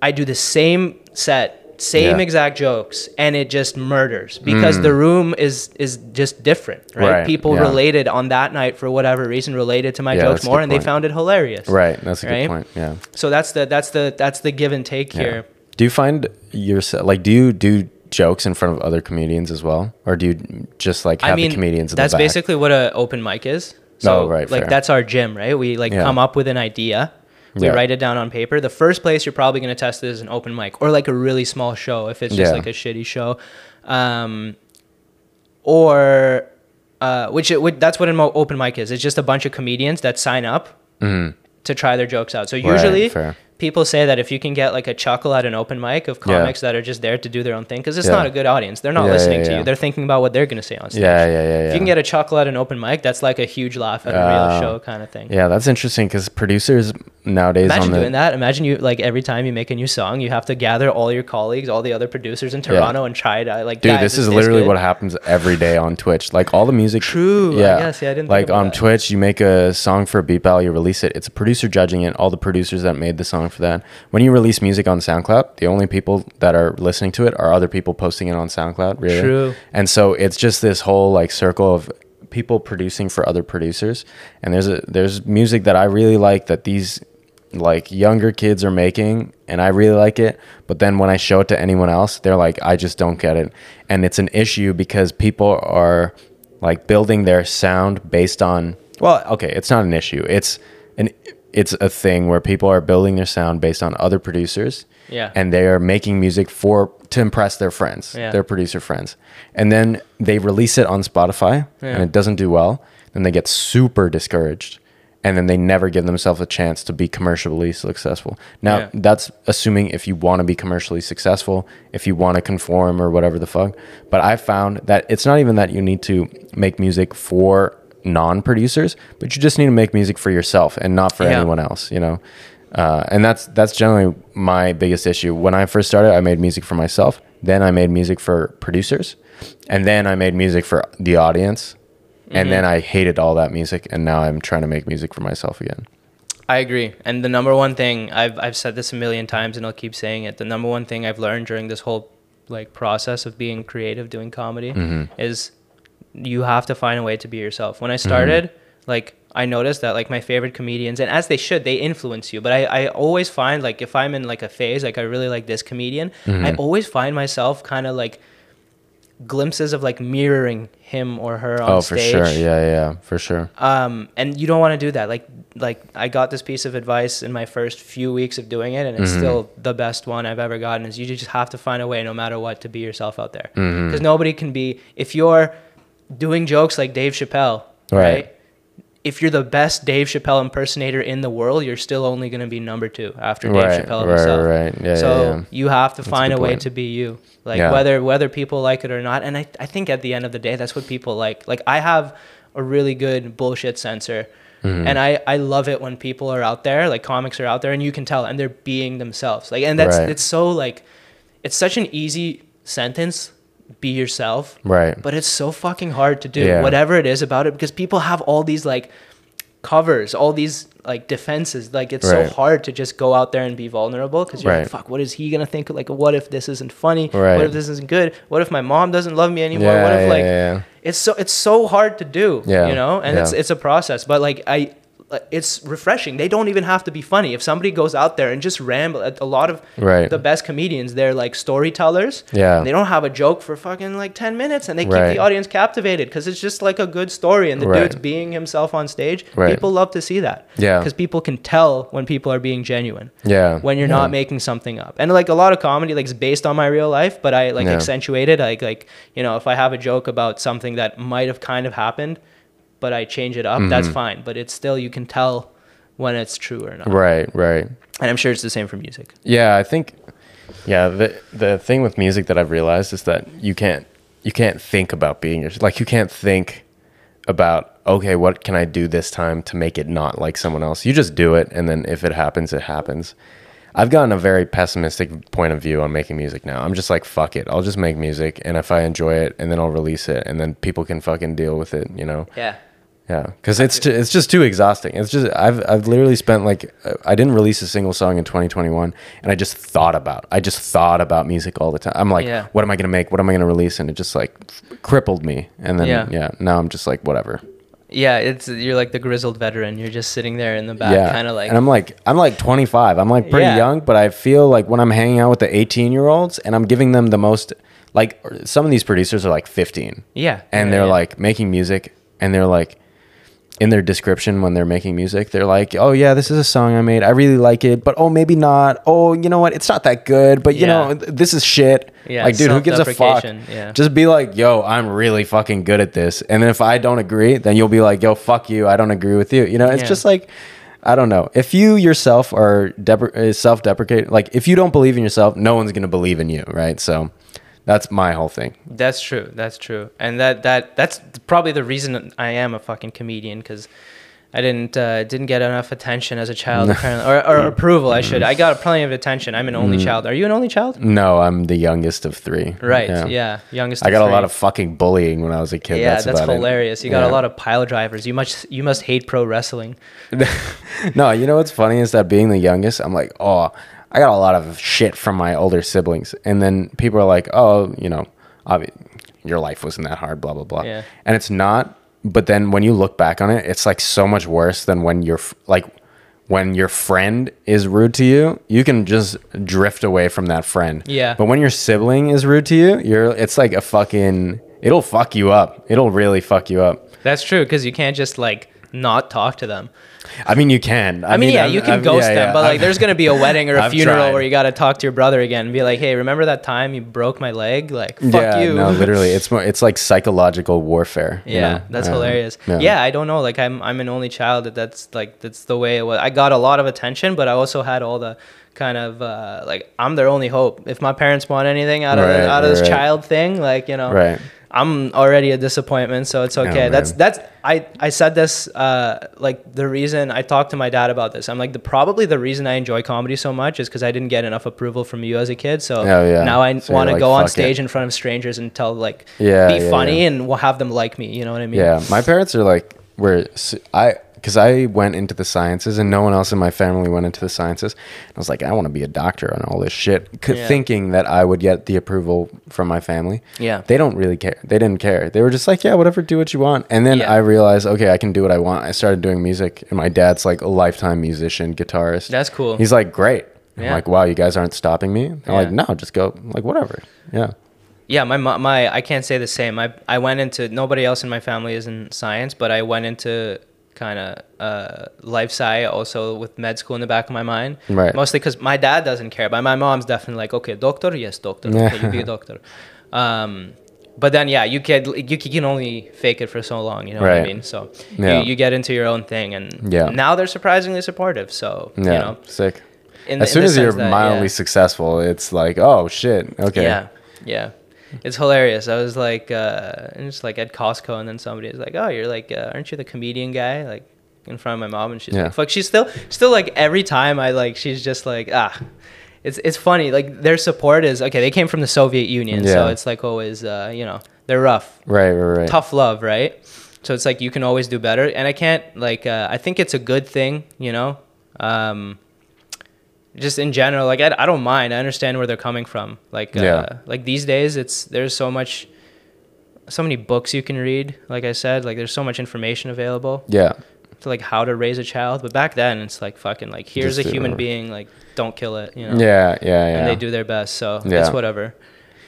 i do the same set same Yeah. exact jokes and it just murders because the room is is just different right, Mm. Right, people yeah. related on that night for whatever reason related to my Yeah, jokes more and they found it hilarious Right. That's a good point. Yeah. so that's the that's the that's the give and take here Do you find yourself like do you do jokes in front of other comedians as well, or do you just like have i mean the comedians? In that's the basically what a open mic is so Oh, right, like fair. that's our gym right we like come up with an idea we Yeah. write it down on paper the first place you're probably going to test it is an open mic or like a really small show if it's just Yeah. like a shitty show um, or uh, which it would that's what an open mic is it's just a bunch of comedians that sign up to try their jokes out so usually Mm-hmm. People say that if you can get like a chuckle at an open mic of Yeah. comics that are just there to do their own thing because it's Yeah. not a good audience they're not Yeah, listening yeah, to you they're thinking about what they're going to say on stage Yeah, yeah, yeah, if yeah. you can get a chuckle at an open mic that's like a huge laugh at a real show kind of thing Yeah, that's interesting because producers nowadays Imagine the doing that. Imagine you like every time you make a new song, you have to gather all your colleagues, all the other producers in Toronto, and try to like. Dude, guys, this is this literally good? what happens every day on Twitch. Like all the music. True, Yeah. yeah, I didn't think like on that. Twitch, you make a song for a beat battle, you release it. It's a producer judging it. All the producers that made the song for that. When you release music on SoundCloud, the only people that are listening to it are other people posting it on SoundCloud. Really. True. And so it's just this whole like circle of people producing for other producers. And there's a there's music that I really like that these like younger kids are making and I really like it but then when I show it to anyone else they're like I just don't get it and it's an issue because people are like building their sound based on well okay it's not an issue it's an it's a thing where people are building their sound based on other producers Yeah. and they are making music for to impress their friends Yeah. their producer friends and then they release it on Spotify Yeah. and it doesn't do well then they get super discouraged and then they never give themselves a chance to be commercially successful. Now, Yeah. that's assuming if you want to be commercially successful, if you want to conform or whatever the fuck. But I found that it's not even that you need to make music for non-producers, but you just need to make music for yourself and not for Yeah. anyone else, you know. Uh, and that's that's generally my biggest issue. When I first started, I made music for myself. Then I made music for producers, and then I made music for the audience and then I hated all that music, and now I'm trying to make music for myself again. I agree. And the number one thing I've I've said this a million times and I'll keep saying it. The number one thing I've learned during this whole like process of being creative, doing comedy is you have to find a way to be yourself. When I started, like I noticed that like my favorite comedians and as they should, they influence you. But I, I always find like if I'm in like a phase, like I really like this comedian, I always find myself kind of like glimpses of like mirroring him or her on oh, for stage sure. Yeah, yeah, for sure. um and you don't want to do that like like i got this piece of advice in my first few weeks of doing it and it's Mm-hmm. still the best one i've ever gotten is you just have to find a way no matter what to be yourself out there Mm-hmm. because nobody can be if you're doing jokes like dave chappelle right, Right. if you're the best dave chappelle impersonator in the world you're still only going to be number two after dave Right, chappelle right, himself right. Yeah, so yeah, yeah. you have to a find a, good way to be you like Yeah. whether whether people like it or not and I, I think at the end of the day that's what people like like i have a really good bullshit sensor Mm-hmm. and I, I love it when people are out there like comics are out there and you can tell and they're being themselves like and that's it's so like it's such an easy sentence be yourself Right. but it's so fucking hard to do Yeah. whatever it is about it because people have all these like covers all these like defenses. Like it's Right. so hard to just go out there and be vulnerable because you're like fuck what is he gonna think? Like what if this isn't funny? Right. what if this isn't good? What if my mom doesn't love me anymore? Yeah, what if yeah, like it's so it's so hard to do Yeah, you know? And it's it's a process. But like i Uh, it's refreshing they don't even have to be funny if somebody goes out there and just ramble a lot of Right. the best comedians they're like storytellers Yeah. they don't have a joke for fucking like 10 minutes and they keep Right. the audience captivated because it's just like a good story and the Right. dude's being himself on stage people love to see that Yeah. because people can tell when people are being genuine Yeah. when you're yeah. not making something up. And like a lot of comedy like is based on my real life, but I like Yeah. accentuate it. Like like you know, if I have a joke about something that might have kind of happened, but I change it up, Mm-hmm. that's fine. But it's still you can tell when it's true or not. Right, right. And I'm sure it's the same for music. Yeah, I think yeah, the the thing with music that I've realized is that you can't you can't think about being your like you can't think about okay, what can I do this time to make it not like someone else? You just do it and then if it happens, it happens. I've gotten a very pessimistic point of view on making music now. I'm just like fuck it. I'll just make music and if I enjoy it and then I'll release it and then people can fucking deal with it, you know. Yeah. Yeah, because it's too, it's just too exhausting. It's just I've I've literally spent like I didn't release a single song in 2021, and I just thought about I just thought about music all the time. I'm like, Yeah. what am I gonna make? What am I gonna release? And it just like crippled me. And then Yeah. yeah, now I'm just like whatever. Yeah, it's you're like the grizzled veteran. You're just sitting there in the back, yeah, kind of like and I'm like I'm like 25. I'm like pretty Yeah. young, but I feel like when I'm hanging out with the 18 year olds and I'm giving them the most like some of these producers are like 15. yeah, and they're like making music and they're like in their description when they're making music they're like oh yeah this is a song i made i really like it but oh maybe not oh you know what it's not that good but you Yeah. know th- this is shit Yeah, like dude who gives a fuck yeah. just be like yo i'm really fucking good at this and then if i don't agree then you'll be like yo fuck you i don't agree with you you know it's Yeah. just like I don't know. If you yourself are depre- uh, self-deprecate, like if you don't believe in yourself, no one's gonna believe in you, right? So, that's my whole thing. That's true. That's true. And that that that's probably the reason I am a fucking comedian because I didn't uh, didn't get enough attention as a child apparently, or, or approval. I should. I got plenty of attention. I'm an only child. Are you an only child? No, I'm the youngest of three. Right. Yeah. Youngest. I got a three. lot of fucking bullying when I was a kid. Yeah, that's, that's, about it. hilarious. You got Yeah. a lot of pile drivers. You must you must hate pro wrestling. no, you know what's funny is that being the youngest, I'm like, oh, I got a lot of shit from my older siblings, and then people are like, oh, you know, your life wasn't that hard, blah blah blah, Yeah. and it's not. But then when you look back on it, it's like so much worse than when you're like when your friend is rude to you, you can just drift away from that friend. Yeah. But when your sibling is rude to you, you're it's like a fucking it'll fuck you up. It'll really fuck you up. That's true because you can't just like not talk to them. I mean, you can. I, mean, yeah, I'm- you can I'm- ghost yeah, them, yeah. but like, there's gonna be a wedding or a I've funeral tried. where you got to talk to your brother again and be like, "Hey, remember that time you broke my leg? Like, fuck yeah, you." no, literally, it's more, it's like psychological warfare. you Yeah, know? that's Um, hilarious. Yeah. I don't know. Like I'm I'm an only child. That's like that's the way it was. I got a lot of attention, but I also had all the kind of uh, like I'm their only hope. If my parents want anything out of Right, out of this child thing, like you know, Right. I'm already a disappointment, so it's okay. that's Oh, man. that's I I said this uh like the reason I talked to my dad about this. I'm like the probably the reason I enjoy comedy so much is because I didn't get enough approval from you as a kid. So Oh, yeah. now I So want to like, go on "Fuck it." stage in front of strangers and tell like Yeah, be yeah, funny yeah. and we'll have them like me. You know what I mean? Yeah, my parents are like, were s- I because I went into the sciences and no one else in my family went into the sciences. I was like, I want to be a doctor and all this shit, c- Yeah. thinking that I would get the approval from my family. Yeah. they don't really care. They didn't care. They were just like, yeah, whatever, do what you want. And then Yeah. I realized, okay, I can do what I want. I started doing music, and my dad's like a lifetime musician, guitarist. That's cool. He's like, great. I'm Yeah. like, wow, you guys aren't stopping me. I'm like, no, just go. I'm like, whatever. Yeah. Yeah, my my I can't say the same. I I went into nobody else in my family is in science, but I went into kind of uh, life sci also with med school in the back of my mind. Right. Mostly because my dad doesn't care, but my mom's definitely like, okay, doctor, yes, doctor, okay, you be a doctor. Um, but then yeah, you can you can only fake it for so long. You know what I mean? So Yeah. you, you get into your own thing, and Yeah. now they're surprisingly supportive. So Yeah. you know, sick. in as the- soon as you're sense that, mildly yeah. successful, it's like, oh shit, okay. Yeah, yeah. It's hilarious. I was like, uh, and just like at Costco, and then somebody was like, "Oh, you're like, uh, aren't you the comedian guy?" Like in front of my mom, and she's Yeah. like, "Fuck." She's still, still like every time I like, she's just like, ah. It's it's funny. Like their support is okay. They came from the Soviet Union, so it's like always, uh, you know, they're rough, Right, right, right. tough love, right? So it's like you can always do better, and I can't like. Uh, I think it's a good thing, you know. Um, just in general, like I, I don't mind. I understand where they're coming from. Like uh, Yeah. like these days, it's there's so much, so many books you can read. Like I said, like there's so much information available Yeah, to like how to raise a child. But back then, it's like fucking like here's Just a human whatever. being. Like don't kill it. You know. yeah, yeah, yeah. And they do their best. So Yeah. it's whatever.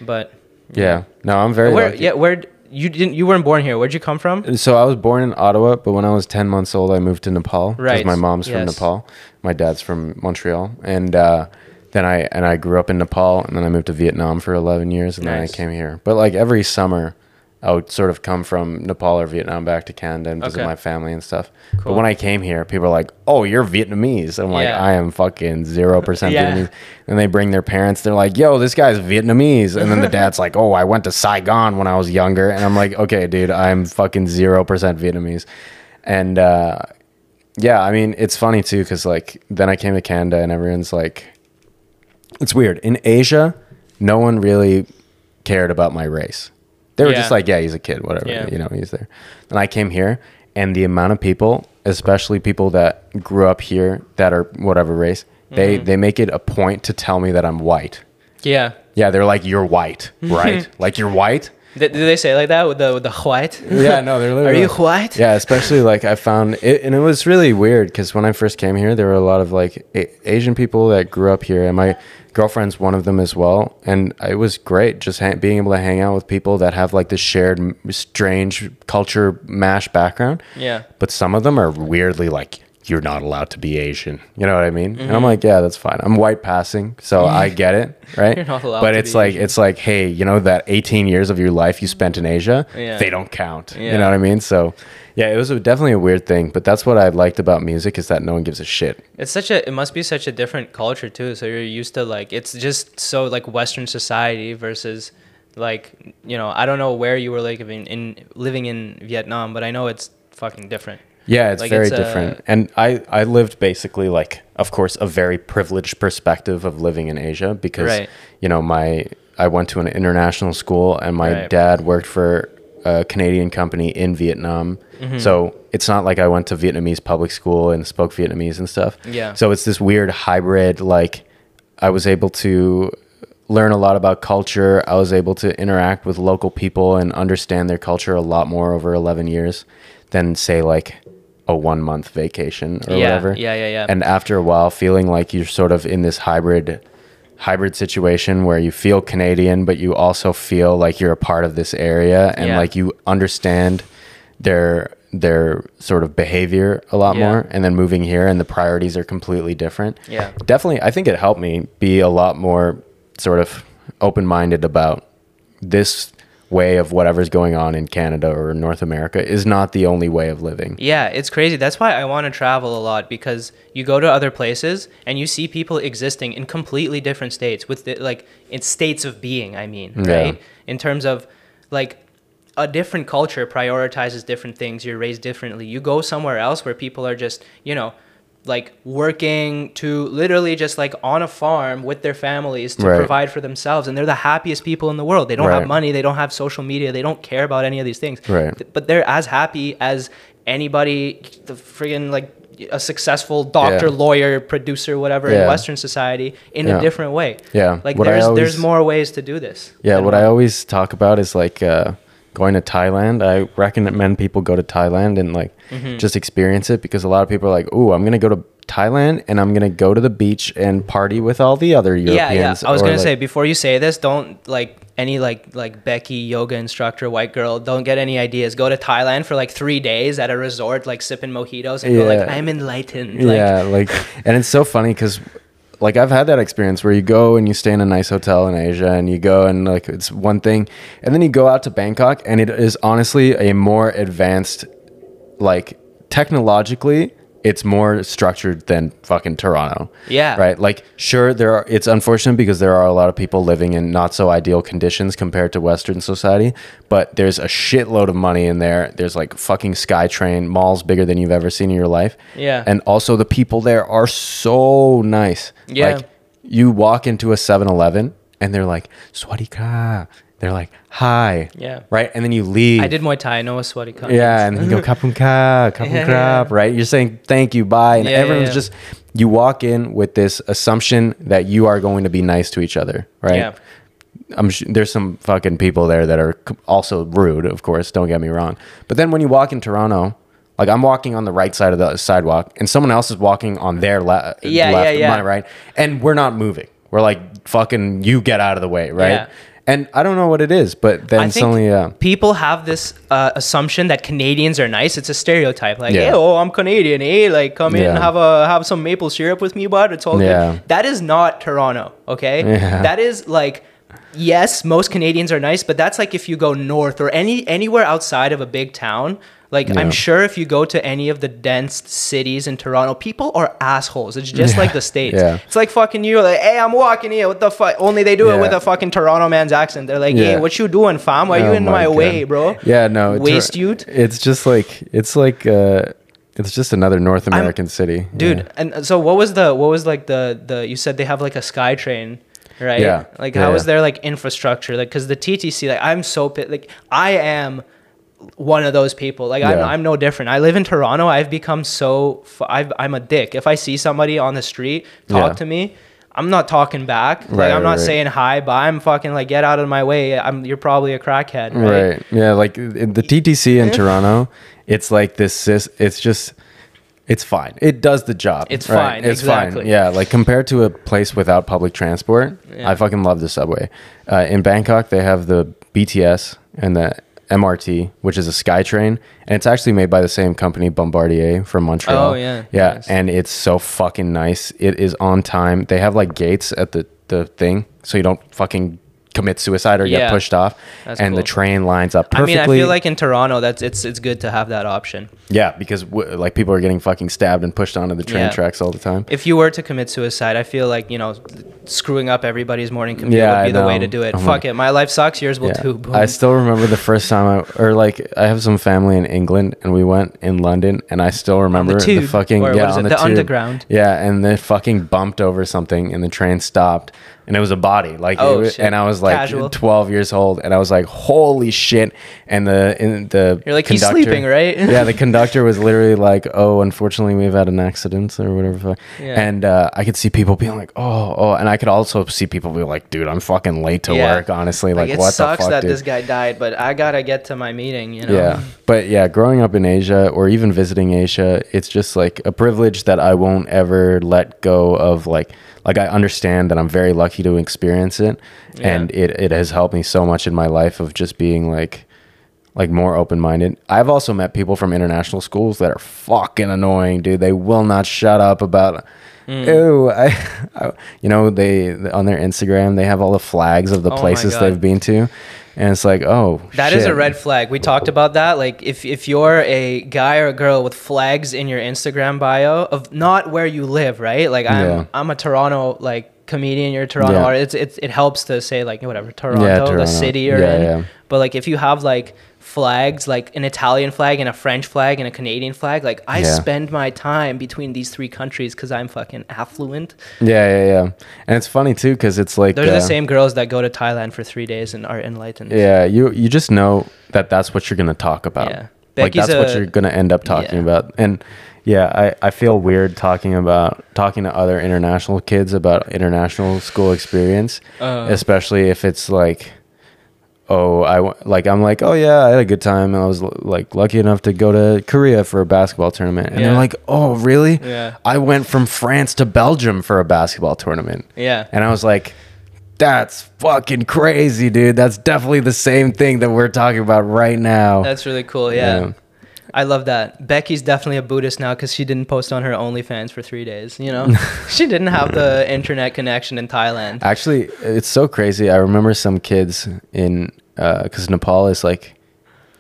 But Yeah, no, I'm very where yeah where you didn't you weren't born here? Where'd you come from? So I was born in Ottawa, but when I was 10 months old, I moved to Nepal. Right, Because My mom's from yes. Nepal. My dad's from Montreal, and uh, then I and I grew up in Nepal, and then I moved to Vietnam for 11 years, and then I came here. But like every summer, I would sort of come from Nepal or Vietnam back to Canada and visit Okay. my family and stuff. Cool. But when I came here, people are like, "Oh, you're Vietnamese." I'm like, Yeah. "I am fucking zero percent Yeah. Vietnamese." And they bring their parents. They're like, "Yo, this guy's Vietnamese." And then the dad's like, "Oh, I went to Saigon when I was younger." And I'm like, "Okay, dude, I'm fucking zero percent Vietnamese." And uh, yeah, I mean, it's funny too because like then I came to Canada and everyone's like, it's weird in Asia. No one really cared about my race. They were Yeah. just like, "Yeah, he's a kid, whatever." Yeah. You know, he's there. And I came here, and the amount of people, especially people that grew up here that are whatever race, they Mm-hmm. they make it a point to tell me that I'm white. Yeah. Yeah, they're like, "You're white, right? like you're white." Did, did they say like that with the with the white? Yeah, no, they're literally. Are you white? Yeah, especially like I found it, and it was really weird because when I first came here, there were a lot of like a- Asian people that grew up here, and my girlfriend's one of them as well. And it was great just ha- being able to hang out with people that have like this shared strange culture mash background. Yeah. But some of them are weirdly like, you're not allowed to be Asian. You know what I mean? Mm-hmm. And I'm like, yeah, that's fine. I'm white passing, so I get it, right? You're not allowed but to it's like Asian. it's like, hey, you know that 18 years of your life you spent in Asia, Yeah. they don't count. You know what I mean? So, yeah, it was a, definitely a weird thing, but that's what I liked about music is that no one gives a shit. It's such a it must be such a different culture too. So you're used to like it's just so like Western society versus like you know I don't know where you were like living in living in Vietnam, but I know it's fucking different. Yeah, it's Like, very it's, different. and I I lived basically like of course a very privileged perspective of living in Asia because Right. you know my I went to an international school and my Right. dad worked for a Canadian company in Vietnam. Mm-hmm. So it's not like I went to Vietnamese public school and spoke Vietnamese and stuff. Yeah. So it's this weird hybrid like I was able to learn a lot about culture. I was able to interact with local people and understand their culture a lot more over 11 years than say like a one month vacation or Yeah, whatever. yeah, yeah, yeah. And after a while feeling like you're sort of in this hybrid hybrid situation where you feel Canadian but you also feel like you're a part of this area and Yeah. like you understand their their sort of behavior a lot Yeah. more and then moving here and the priorities are completely different Yeah. definitely i think it helped me be a lot more sort of open-minded about this way of whatever's going on in canada or north america is not the only way of living Yeah, it's crazy. That's why I want to travel a lot because you go to other places and you see people existing in completely different states with the, like in states of being. I mean, Yeah. right? In terms of like a different culture prioritizes different things. You're raised differently. You go somewhere else where people are just, you know, like working to literally just like on a farm with their families to Right. provide for themselves and they're the happiest people in the world. They don't have money, they don't have social media, they don't care about any of these things. Right. But they're as happy as anybody the friggin' like a successful doctor, Yeah. lawyer, producer, whatever in Western society in Yeah. a different way. Yeah. Like What there's always- there's more ways to do this. Yeah, what I always talk about is like uh, going to Thailand. I recommend people go to Thailand and like Mm-hmm. just experience it because a lot of people are like, "Ooh, I'm gonna go to Thailand and I'm gonna go to the beach and party with all the other yeah, Europeans." yeah. yeah. I was gonna like- say before you say this, don't like any like like Becky yoga instructor, white girl. Don't get any ideas. Go to Thailand for like three days at a resort, like sipping mojitos, and go like, I'm enlightened. Like, yeah, like, and it's so funny because, like, I've had that experience where you go and you stay in a nice hotel in Asia, and you go and like it's one thing, and then you go out to Bangkok, and it is honestly a more advanced, like, technologically, it's more structured than fucking Toronto. Yeah. Right. Like, sure, there are. It's unfortunate because there are a lot of people living in not so ideal conditions compared to Western society. But there's a shitload of money in there. There's like fucking SkyTrain malls bigger than you've ever seen in your life. Yeah. And also the people there are so nice. Yeah. Like you walk into a 7-Eleven and they're like, Swadika. They're like, hi. Yeah. Right. And then you leave. I did Muay Thai. I know a sweaty cunt. Yeah, and then you go kapun ka, kapun Yeah, krap, right? You're saying thank you, bye, and yeah, everyone's yeah. just you walk in with this assumption that you are going to be nice to each other, right? Yeah. I'm sh- there's some fucking people there that are also rude, of course. Don't get me wrong, but then when you walk in Toronto. Like I'm walking on the right side of the sidewalk, and someone else is walking on their le- Yeah, left, yeah, yeah. my right, and we're not moving. We're like fucking, you get out of the way, right? Yeah. And I don't know what it is, but then suddenly, yeah, people have this uh, assumption that Canadians are nice. It's a stereotype. Like, Yeah. hey, oh, I'm Canadian. Hey, like, come in and have a have some maple syrup with me, bud. It's all Yeah. good. That is not Toronto. Okay, Yeah. that is like. Yes, most Canadians are nice, but that's like if you go north or any anywhere outside of a big town. Like Yeah. I'm sure if you go to any of the dense cities in Toronto, people are assholes. It's just Yeah. like the states. Yeah. It's like fucking you. Like, hey, I'm walking here. What the fuck? Only they do it with a fucking Toronto man's accent. They're like, hey, what you doing, fam? Why are you Oh in my, God. way, bro? Yeah, no, it's- Waste youth? It's just like it's like uh, it's just another North American city, dude and so what was the what was like the the you said they have like a sky train right Yeah. like Yeah, how is yeah. their like infrastructure like because the ttc like i'm so pi- like i am one of those people like I'm, I'm no different i live in toronto i've become so f- I've, i'm a dick if i see somebody on the street talk Yeah. to me i'm not talking back like Right, i'm not right, saying hi bye i'm fucking like get out of my way i'm you're probably a crackhead right, right. Yeah, like the TTC in Toronto, it's like this. It's just. It's fine. It does the job. It's right? fine, It's exactly. fine. Yeah, like compared to a place without public transport, Yeah. I fucking love the subway. Uh, in Bangkok, they have the BTS and the MRT, which is a SkyTrain, and it's actually made by the same company, Bombardier from Montreal. Oh, yeah. yeah, Nice. and it's so fucking nice. It is on time. They have like gates at the the thing, so you don't fucking commit suicide or get pushed off. That's and the train lines up perfectly. I mean, I feel like in Toronto, that's it's it's good to have that option. yeah, because w- like people are getting fucking stabbed and pushed onto the train Yeah. tracks all the time. if you were to commit suicide, I feel like you know, screwing up everybody's morning commute Yeah, would be the way to do it. Oh Fuck it, my life sucks. Yours will Yeah. too. Boom. I still remember the first time I, or like, I have some family in England and we went in London and I still remember the, tube, fucking, or yeah, on it, the, the tube. underground. Yeah. And they fucking bumped over something and the train stopped and it was a body. Like, Oh, was- and I was like Casual. 12 years old and I was like, holy shit. And the, in the, You're like, he's sleeping, right? yeah. The conductor was literally like, oh, unfortunately we've had an accident or whatever. Yeah. And uh, I could see people being like, oh, oh. And I could also see people be like, dude, I'm fucking late to Yeah. work, honestly. like, Like, it what sucks the fuck, that dude? this guy died, but I gotta get to my meeting. You know. Yeah. But yeah, growing up in Asia or even visiting Asia, it's just like a privilege that I won't ever let go of like like I understand that I'm very lucky to experience it Yeah. and it it has helped me so much in my life of just being like like more open-minded. I've also met people from international schools that are fucking annoying, dude. They will not shut up about Hmm. Ew, I, I, you know, they on their Instagram they have all the flags of the Oh places they've been to, and it's like, oh, That is a red flag. We talked about that. Like, if, if you're a guy or a girl with flags in your Instagram bio of not where you live, right? Like, I'm Yeah. I'm a Toronto like comedian. You're a Toronto Yeah. artist. It's, it's it helps to say like whatever Toronto, Toronto. the city you're Yeah, in. yeah. But like, if you have like flags, like an Italian flag and a French flag and a Canadian flag. Like I Yeah. spend my time between these three countries because I'm fucking affluent. Yeah, yeah, yeah. And it's funny too because it's like They're uh, the same girls that go to Thailand for three days and are enlightened. Yeah, you you just know that that's what you're gonna talk about. Yeah. like Becky's that's what you're gonna end up talking Yeah. about. And yeah, I I feel weird talking about talking to other international kids about international school experience, Uh. especially if it's like. Oh, I like I'm like oh yeah I had a good time and I was like lucky enough to go to Korea for a basketball tournament and Yeah. they're like oh really Yeah. I went from France to Belgium for a basketball tournament Yeah. and I was like, that's fucking crazy, dude. That's definitely the same thing that we're talking about right now. That's really cool. Yeah. Yeah. I love that. Becky's definitely a Buddhist now because she didn't post on her OnlyFans for three days. You know, she didn't have the internet connection in Thailand. Actually, it's so crazy. I remember some kids in, uh, because Nepal is like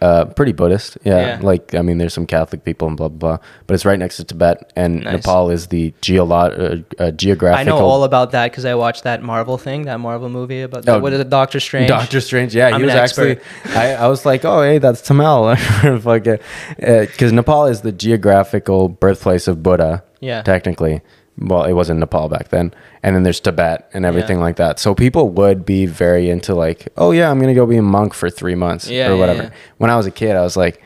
uh, pretty Buddhist. Yeah, Yeah. Like, I mean, there's some Catholic people and blah, blah, blah. But it's right next to Tibet. And Nice. Nepal is the geolo- uh, uh, geographical. I know all about that because I watched that Marvel thing, that Marvel movie about Oh, what is it, Doctor Strange. Doctor Strange, yeah, I'm he was an actually. I, I was like, oh, hey, that's Thamel, because Nepal is the geographical birthplace of Buddha. Yeah. technically. Well, it wasn't Nepal back then, and then there's Tibet and everything Yeah. like that. So people would be very into like, oh yeah, I'm gonna go be a monk for three months Yeah, or whatever. yeah. When I was a kid, I was like.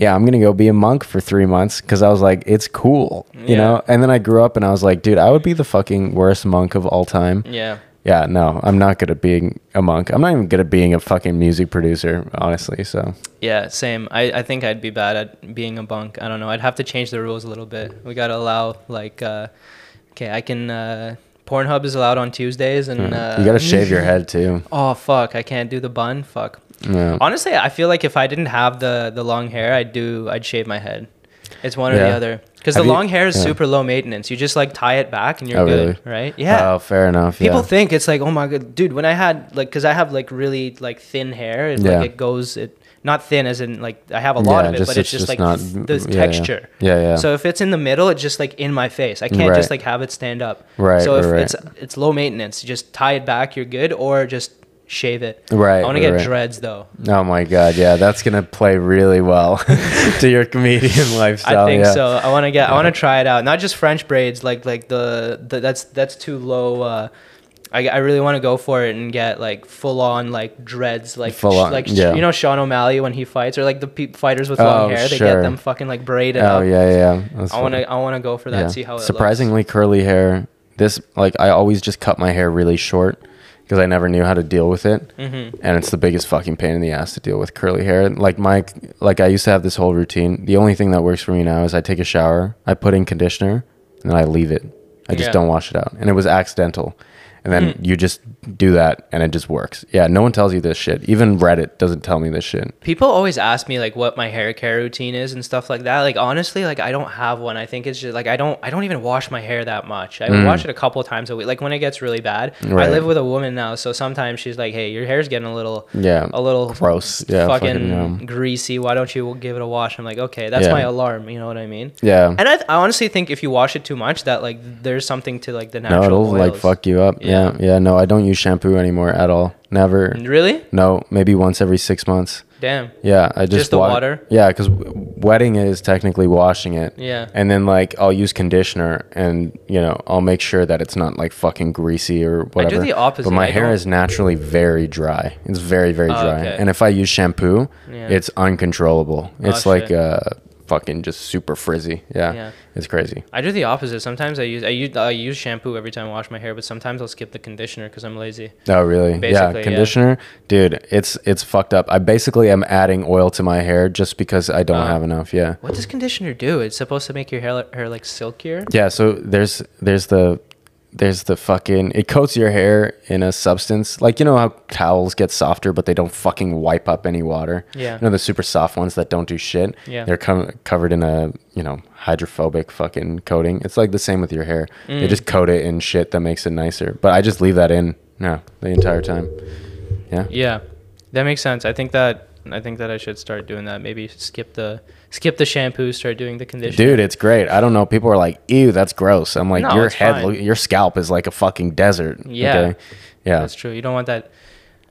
Yeah, I'm gonna go be a monk for three months because I was like, it's cool, you know. And then I grew up and I was like, dude, I would be the fucking worst monk of all time. Yeah. Yeah, no, I'm not good at being a monk. I'm not even good at being a fucking music producer, honestly. So Yeah, same. I, I think I'd be bad at being a bunk. I don't know. I'd have to change the rules a little bit. We gotta allow like, uh, okay, I can. Uh, Pornhub is allowed on Tuesdays, and uh, Hmm. you gotta shave your head too. Oh fuck! I can't do the bun. Fuck. Yeah. Honestly, I feel like if I didn't have the the long hair, I'd do. I'd shave my head. It's one or the other. Because the you- long hair is yeah. super low maintenance. You just like tie it back and you're Oh, good, really? right? Yeah. Oh, fair enough. People yeah. think it's like, oh my god, dude. When I had like, cause I have like really like thin hair, it, Yeah. like it goes, it not thin as in like I have a lot Yeah, of it, just- but it's it's just, just like not- th- the yeah, yeah. texture. Yeah, yeah. So if it's in the middle, it's just like in my face. I can't Right. just like have it stand up. Right, So if right, right. it's it's low maintenance, you just tie it back, you're good, or just shave it. Right, I want to get right. dreads though. Oh my god, yeah, that's gonna play really well to your comedian lifestyle. I think yeah. so. I want to get. I want to try it out. Not just French braids, like like the, the that's that's too low. Uh, I, I really want to go for it and get like full on like dreads, like Full on, like yeah. you know Sean O'Malley when he fights, or like the pe- fighters with long Oh, hair, they sure. get them fucking like braided Oh up. yeah, yeah. That's I want to I want to go for that. See how it surprisingly curly hair. This like I always just cut my hair really short because I never knew how to deal with it, Mm-hmm. and it's the biggest fucking pain in the ass to deal with curly hair. Like my like I used to have this whole routine. The only thing that works for me now is I take a shower, I put in conditioner, and then I leave it. I just Yeah. don't wash it out, and it was accidental. And then Hmm. you just do that, and it just works. Yeah, no one tells you this shit. Even Reddit doesn't tell me this shit. People always ask me like what my hair care routine is and stuff like that. Like honestly, like I don't have one. I think it's just like I don't I don't even wash my hair that much. I wash it a couple times a week. Like when it gets really bad. I Mm. Live with a woman now, so sometimes she's like, "Hey, your hair's getting a little Yeah, a little gross. Yeah, fucking, fucking, um, greasy. Why don't you give it a wash?" I'm like, "Okay, that's Yeah. my alarm." You know what I mean? Yeah. And I, I honestly think if you wash it too much, that like there's something to like the natural No, it'll like fuck you up. Yeah. yeah, No, I don't use shampoo anymore at all. Never. Really? No, maybe once every six months. Damn. Yeah, I just, Just the wa- water? Yeah, because wetting is technically washing it. Yeah. And then like I'll use conditioner, and you know I'll make sure that it's not like fucking greasy or whatever. I do the opposite. But my I hair don't- is naturally very dry. It's very very Oh, dry. okay. And if I use shampoo, Yeah. it's uncontrollable. It's like shit. uh fucking just super frizzy. Yeah. Yeah. It's crazy. I do the opposite. Sometimes I use I use I use shampoo every time I wash my hair, but sometimes I'll skip the conditioner because I'm lazy. Oh really? Basically, yeah, yeah. conditioner, dude. It's it's fucked up. I basically am adding oil to my hair just because I don't Uh. have enough. Yeah. What does conditioner do? It's supposed to make your hair hair like silkier. Yeah, so there's there's the there's the fucking it coats your hair in a substance like you know how towels get softer but they don't fucking wipe up any water. Yeah. You know the super soft ones that don't do shit. Yeah. They're com- covered in a you know hydrophobic fucking coating. It's like the same with your hair. They Mm. just coat it in shit that makes it nicer. But I just leave that in. No, the entire time. Yeah. Yeah, that makes sense. I think that I think that I should start doing that. Maybe skip the skip the shampoo, start doing the conditioner. Dude, it's great. I don't know. People are like, "Ew, that's gross." I'm like, No, "Your it's head, fine. lo- your scalp is like a fucking desert." Yeah. Okay? Yeah. That's true. You don't want that.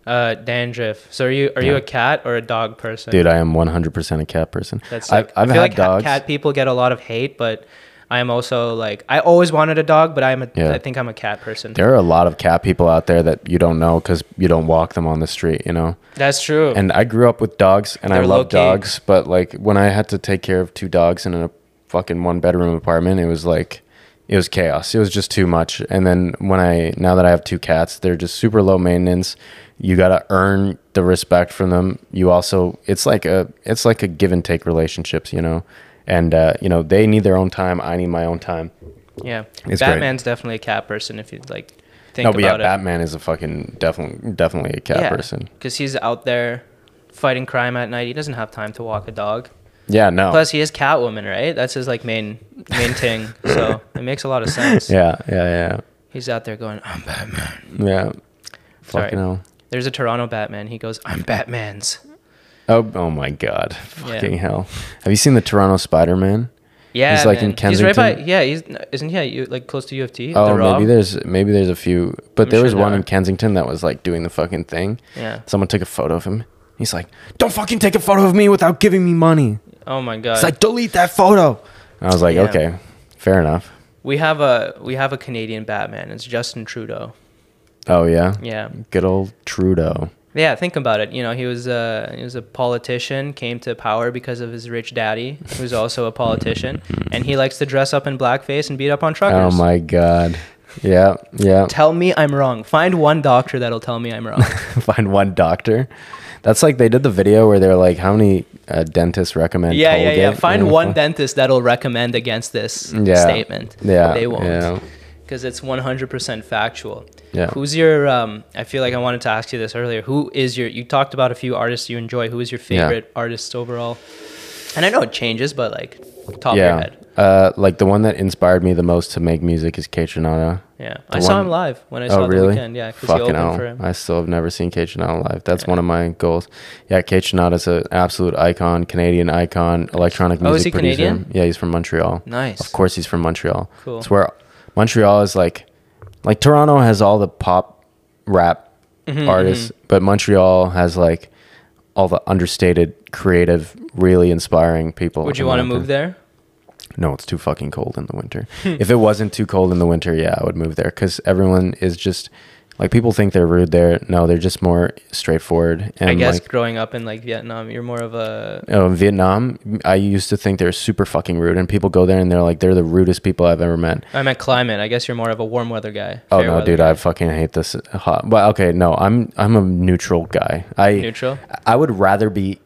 Uh, dandruff. So are you are you a cat or a dog person? Dude, I am 100% a cat person. That's I've, like, I've I feel had like ha- dogs. cat people get a lot of hate, but I am also like I always wanted a dog, but I'm a Yeah. I think I'm a cat person. there are a lot of cat people out there that you don't know because you don't walk them on the street, you know? That's true. And I grew up with dogs and I They're love dogs, but like when I had to take care of two dogs in a fucking one bedroom apartment, it was like it was chaos. It was just too much. And then when I now that I have two cats, they're just super low maintenance. You got to earn the respect from them. You also it's like a it's like a give and take relationships, you know. And uh, you know, they need their own time, I need my own time. yeah, It's great. Batman's definitely a cat person. If you like think no, but yeah, about it, Batman is a fucking definitely definitely a cat person. because he's out there fighting crime at night. He doesn't have time to walk a dog. Yeah, no. Plus, he is Catwoman, right? That's his like main main thing. So it makes a lot of sense. yeah, yeah, yeah. He's out there going, "I'm Batman." yeah. Yeah. Sorry. Fucking hell. There's a Toronto Batman. He goes, "I'm Batman's." Oh, oh my God! Yeah. Fucking hell! Have you seen the Toronto Spider Man? Yeah, He's, like, in man. He's right by. Yeah, he's isn't he? like close to U of T. Oh, Rob? maybe there's maybe there's a few, but I'm there sure was one in. Kensington that was like doing the fucking thing. Yeah. Someone took a photo of him. He's like, "Don't fucking take a photo of me without giving me money." Oh my god. He's like, "Delete that photo." I was like, Yeah. "Okay, fair enough." we have a we have a Canadian Batman. It's Justin Trudeau. Oh yeah, Yeah. good old Trudeau. Yeah, think about it. You know, he was a he was a politician, came to power because of his rich daddy, who's also a politician, and he likes to dress up in blackface and beat up on truckers. Oh my God. Yeah, yeah. Tell me I'm wrong. Find one doctor that'll tell me I'm wrong. Find one doctor. That's like they did the video where they're like, "How many uh, dentists recommend?" yeah, yeah, yeah. Find one dentist that'll recommend against this Yeah. statement. Yeah, They won't. yeah. Because it's 100% factual. Yeah. Who's your, um, I feel like I wanted to ask you this earlier. Who is your, you talked about a few artists you enjoy. Who is your Yeah. favorite artist overall? And I know it changes, but like top of your head. Uh, like the one that inspired me the most to make music is Kaytranada. Yeah. The I saw him live when I saw Oh, saw the really? Weeknd. Yeah. Because he Fucking opened hell. for him. I still have never seen Kaytranada live. That's one of my goals. Yeah, Kate is an absolute icon, Canadian icon, electronic music Oh, is he producer. Canadian? Yeah, he's from Montreal. Nice. Of course, he's from Montreal. Cool. It's where Montreal is like, like Toronto has all the pop rap Mm-hmm, artists, but Montreal has like all the understated, creative, really inspiring people. Would you want to move there? No, it's too fucking cold in the winter. if it wasn't too cold in the winter, yeah, I would move there because everyone is just like people think they're rude there. No, they're just more straightforward. And I guess like, growing up in like Vietnam, you're more of a, oh, Vietnam, I used to think they're super fucking rude, and people go there and they're like they're the rudest people I've ever met. I meant climate. I guess you're more of a warm weather guy. Oh no, dude, guy. I fucking hate this hot. But okay, no, I'm I'm a neutral guy. I Neutral? I would rather be.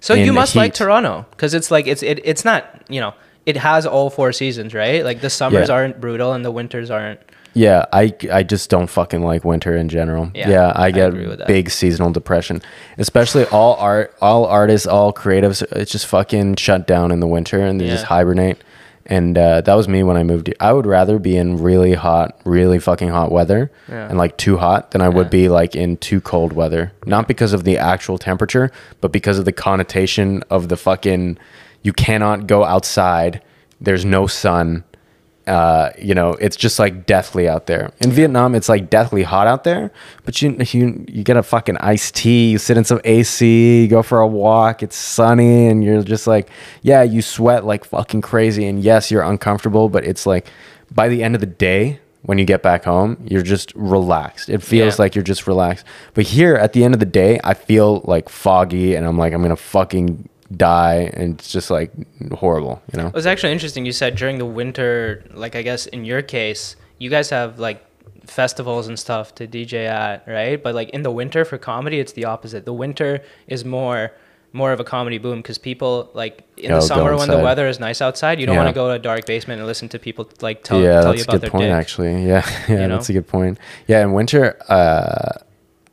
So you must like. Toronto because it's like it's it, it's not you know it has all four seasons right like the summers Yeah. aren't brutal and the winters aren't Yeah, I I just don't fucking like winter in general. Yeah, Yeah, I I get that. big seasonal depression. Especially all art, all artists, all creatives. It's just fucking shut down in the winter and they just hibernate. And uh, that was me when I moved. I would rather be in really hot, really fucking hot weather Yeah. and like too hot than I would be like in too cold weather. Not because of the actual temperature, but because of the connotation of the fucking. You cannot go outside. There's no sun uh, you know, it's just like deathly out there. In Vietnam, it's like deathly hot out there, but you you you get a fucking iced tea, you sit in some AC, you go for a walk, it's sunny, and you're just like, yeah, you sweat like fucking crazy, and yes, you're uncomfortable, but it's like by the end of the day. When you get back home, you're just relaxed. It feels Yeah. like you're just relaxed. But here, at the end of the day, I feel like foggy, and I'm like, I'm gonna fucking die, and it's just like horrible, you know? it was actually interesting you said during the winter like i guess in your case you guys have like festivals and stuff to dj at right but like in the winter for comedy it's the opposite the winter is more more of a comedy boom because people like in the summer when the weather is nice outside you don't Yeah. want to go to a dark basement and listen to people like tell, yeah, tell that's you a about good their point. dick. Actually, yeah, yeah, You know? that's a good point. Yeah, in winter, uh,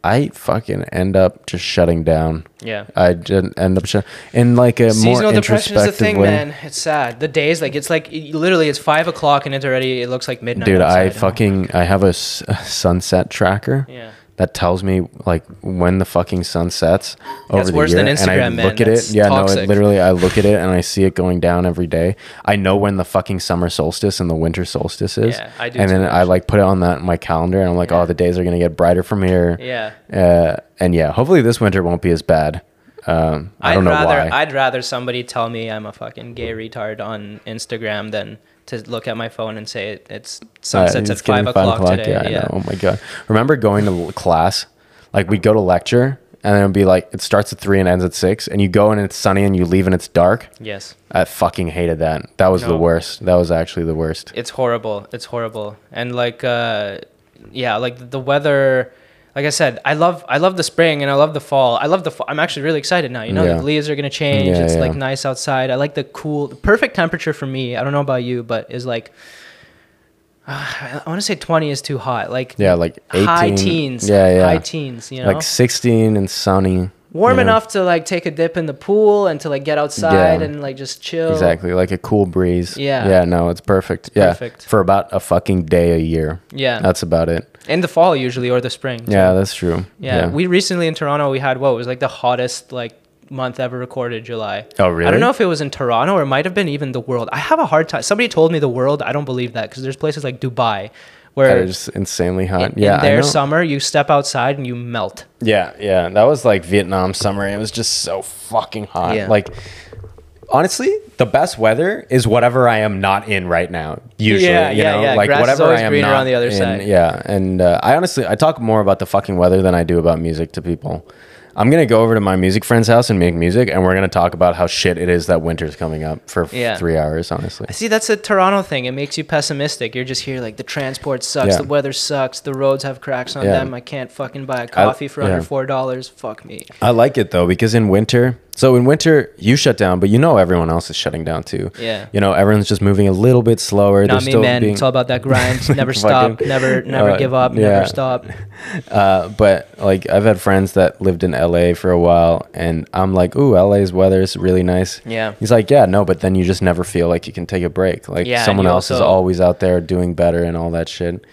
I fucking end up just shutting down. yeah I just end up shut in like a more Seasonal depression is the thing, way. man. It's sad. The days, like, it's like it- literally, it's five o'clock and it's already. It looks like midnight. Dude, I outside. Oh, fucking I have a, s- a sunset tracker Yeah. That tells me like when the fucking sun sets over That's the worse year, than and I Instagram, man. look at That's it. Yeah, no, it literally, I look at it and I see it going down every day. I know when the fucking summer solstice and the winter solstice is. Yeah, I do And then I like put it on that my calendar, and I'm like, Yeah. oh, the days are gonna get brighter from here. Yeah. Uh, and yeah, hopefully this winter won't be as bad. Um, I don't know rather, why. I'd rather somebody tell me I'm a fucking gay retard on Instagram than to look at my phone and say it, it's Uh, it's at five getting o'clock, today. Yeah, Yeah. Oh my god. Remember going to class? Like we'd go to lecture and then it'd be like it starts at three and ends at six, and you go and it's sunny and you leave and it's dark. Yes. I fucking hated that. That was the worst. That was actually the worst. It's horrible. It's horrible. And like uh yeah, like the weather like I said, I love I love the spring and I love the fall. I love the fall. I'm actually really excited now. You know, Yeah. the leaves are gonna change. Yeah, it's like nice outside. I like the cool, the perfect temperature for me. I don't know about you, but is like I want to say 20 is too hot. Like Yeah, like 18. high teens. Yeah, yeah. High teens. You know, Like 16 and sunny. warm you know? enough to like take a dip in the pool and to like get outside Yeah. and like just chill. Exactly, like a cool breeze. Yeah. Yeah, no, it's perfect. yeah. perfect. For about a fucking day a year. Yeah. That's about it. In the fall usually or the spring. Yeah, that's true. Yeah, we recently in Toronto we had what was like the hottest like month ever recorded, July. Oh, really? I don't know if it was in Toronto or it might have been even the world. I have a hard time. Somebody told me the world. I don't believe that because there's places like Dubai where is just insanely hot. in, yeah, in their summer you step outside and you melt. Yeah, yeah. That was like Vietnam summer. It was just so fucking hot. Yeah. Like honestly, the best weather is whatever I am not in right now. Usually, Yeah, you yeah, know, yeah. like Grass is whatever I am not on the other in- side. Yeah, and uh, I honestly I talk more about the fucking weather than I do about music to people. I'm gonna go over to my music friend's house and make music, and we're gonna talk about how shit it is that winter's coming up for Yeah. three hours. Honestly, See, that's a Toronto thing. It makes you pessimistic. You're just here like the transport sucks, Yeah. the weather sucks, the roads have cracks on Yeah. them. I can't fucking buy a coffee for under four dollars. Fuck me. I like it though because in winter, so in winter you shut down, but you know everyone else is shutting down too. Yeah. you know everyone's just moving a little bit slower. Not They're me, still man. being- It's all about that grind. never stop. Never, never uh, give up. yeah. Never stop. Uh, but like I've had friends that lived in LA for a while, and I'm like, "Ooh, LA's weather is really nice." Yeah. He's like, "Yeah, no, but then you just never feel like you can take a break. Like Yeah, someone else is always out there doing better and all that shit."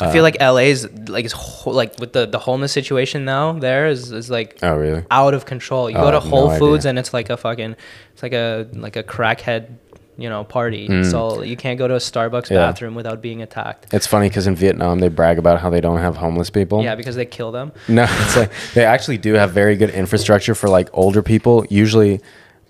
I feel like LA's like is ho- like with the the homeless situation now. There is is like Oh, really? out of control. You Oh, go to Whole no Foods idea. and it's like a fucking it's like a like a crackhead you know party. Mm. So you can't go to a Starbucks Yeah. bathroom without being attacked. It's funny because in Vietnam they brag about how they don't have homeless people. Yeah, because they kill them. No, it's like they actually do have very good infrastructure for like older people. Usually,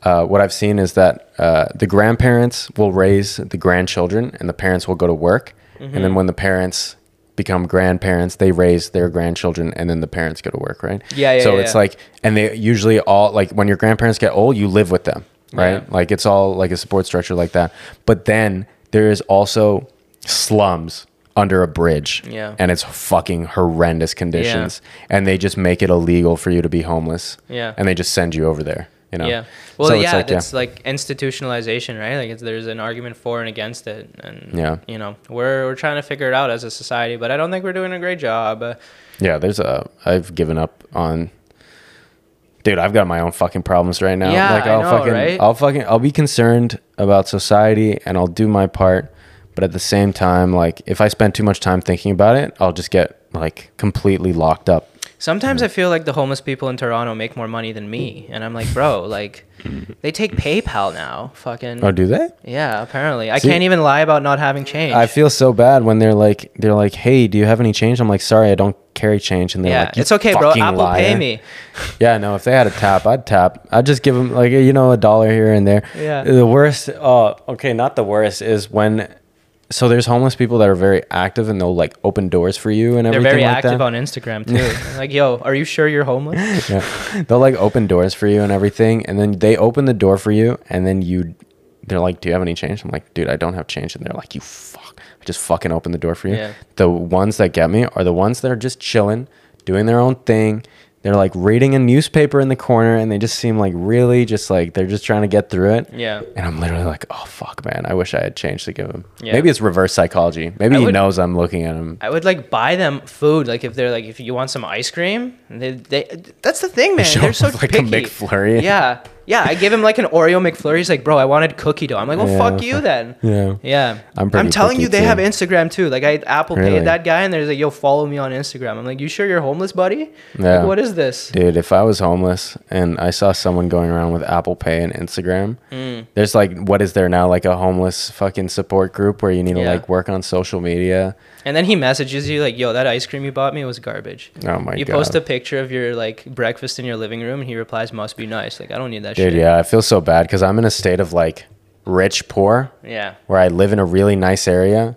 uh, what I've seen is that uh, the grandparents will raise the grandchildren, and the parents will go to work. And Mm-hmm. then when the parents become grandparents, they raise their grandchildren, and then the parents go to work, right? Yeah, yeah, So yeah, it's yeah. like, and they usually all like when your grandparents get old, you live with them, right? Yeah. Like it's all like a support structure like that. But then there is also slums under a bridge Yeah. and it's fucking horrendous conditions and they just make it illegal for you to be homeless Yeah. and they just send you over there you know Yeah. Well, So yeah, it's like, that's like institutionalization, right? Like it's, there's an argument for and against it, and Yeah. you know, we're we're trying to figure it out as a society, but I don't think we're doing a great job. Uh, yeah there's a i've given up on dude i've got my own fucking problems right now Yeah, like I i'll know, fucking right? i'll fucking i'll be concerned about society and i'll do my part but at the same time like if i spend too much time thinking about it i'll just get like completely locked up Sometimes I feel like the homeless people in Toronto make more money than me, and I'm like, bro, like they take PayPal now, fucking. oh do they Yeah, apparently. I See- can't even lie about not having change. I feel so bad when they're like, they're like, "Hey, do you have any change?" I'm like, "Sorry, I don't carry change." And they're yeah, like, "You it's okay, bro. Apple Pay me. Yeah, no. If they had a tap, I'd tap. I'd just give them like you know a dollar here and there. Yeah. The worst. Oh, okay. Not the worst is when. So there's homeless people that are very active and they'll like open doors for you and everything. They're very like active that. on Instagram too. like, yo, are you sure you're homeless? yeah. They'll like open doors for you and everything, and then they open the door for you, and then you, they're like, "Do you have any change?" I'm like, "Dude, I don't have change," and they're like, "You fuck." I just fucking open the door for you. Yeah. The ones that get me are the ones that are just chilling, doing their own thing. They're like reading a newspaper in the corner, and they just seem like really just like they're just trying to get through it. Yeah. And I'm literally like, oh fuck, man, I wish I had change to give him. Yeah. Maybe it's reverse psychology. Maybe I he would- knows I'm looking at him. I would like buy them food. Like if they're like, if you want some ice cream, they, they that's the thing, man. They're up so like, a picky. McFlurry. Yeah, Yeah, I give him like an Oreo McFlurry. He's like, bro, I wanted cookie dough. I'm like, well, Yeah, fuck you then. Yeah. Yeah, I'm pretty telling you, they too. have Instagram too. Like I Apple Really? paid that guy, and there's like, yo, follow me on Instagram. I'm like, you sure you're homeless, buddy? Yeah. Like, what is this? Dude, if I was homeless and I saw someone going around with Apple Pay and Instagram, Mm. there's like, what is there now? Like a homeless fucking support group where you need to like work on social media. And then he messages you like, yo, that ice cream you bought me was garbage. Oh my you god. You post a picture of your like breakfast in your living room, and he replies, "Must be nice." Like I don't need that Dude, shit. yeah, I feel so bad because I'm in a state of like rich poor Yeah. where I live in a really nice area,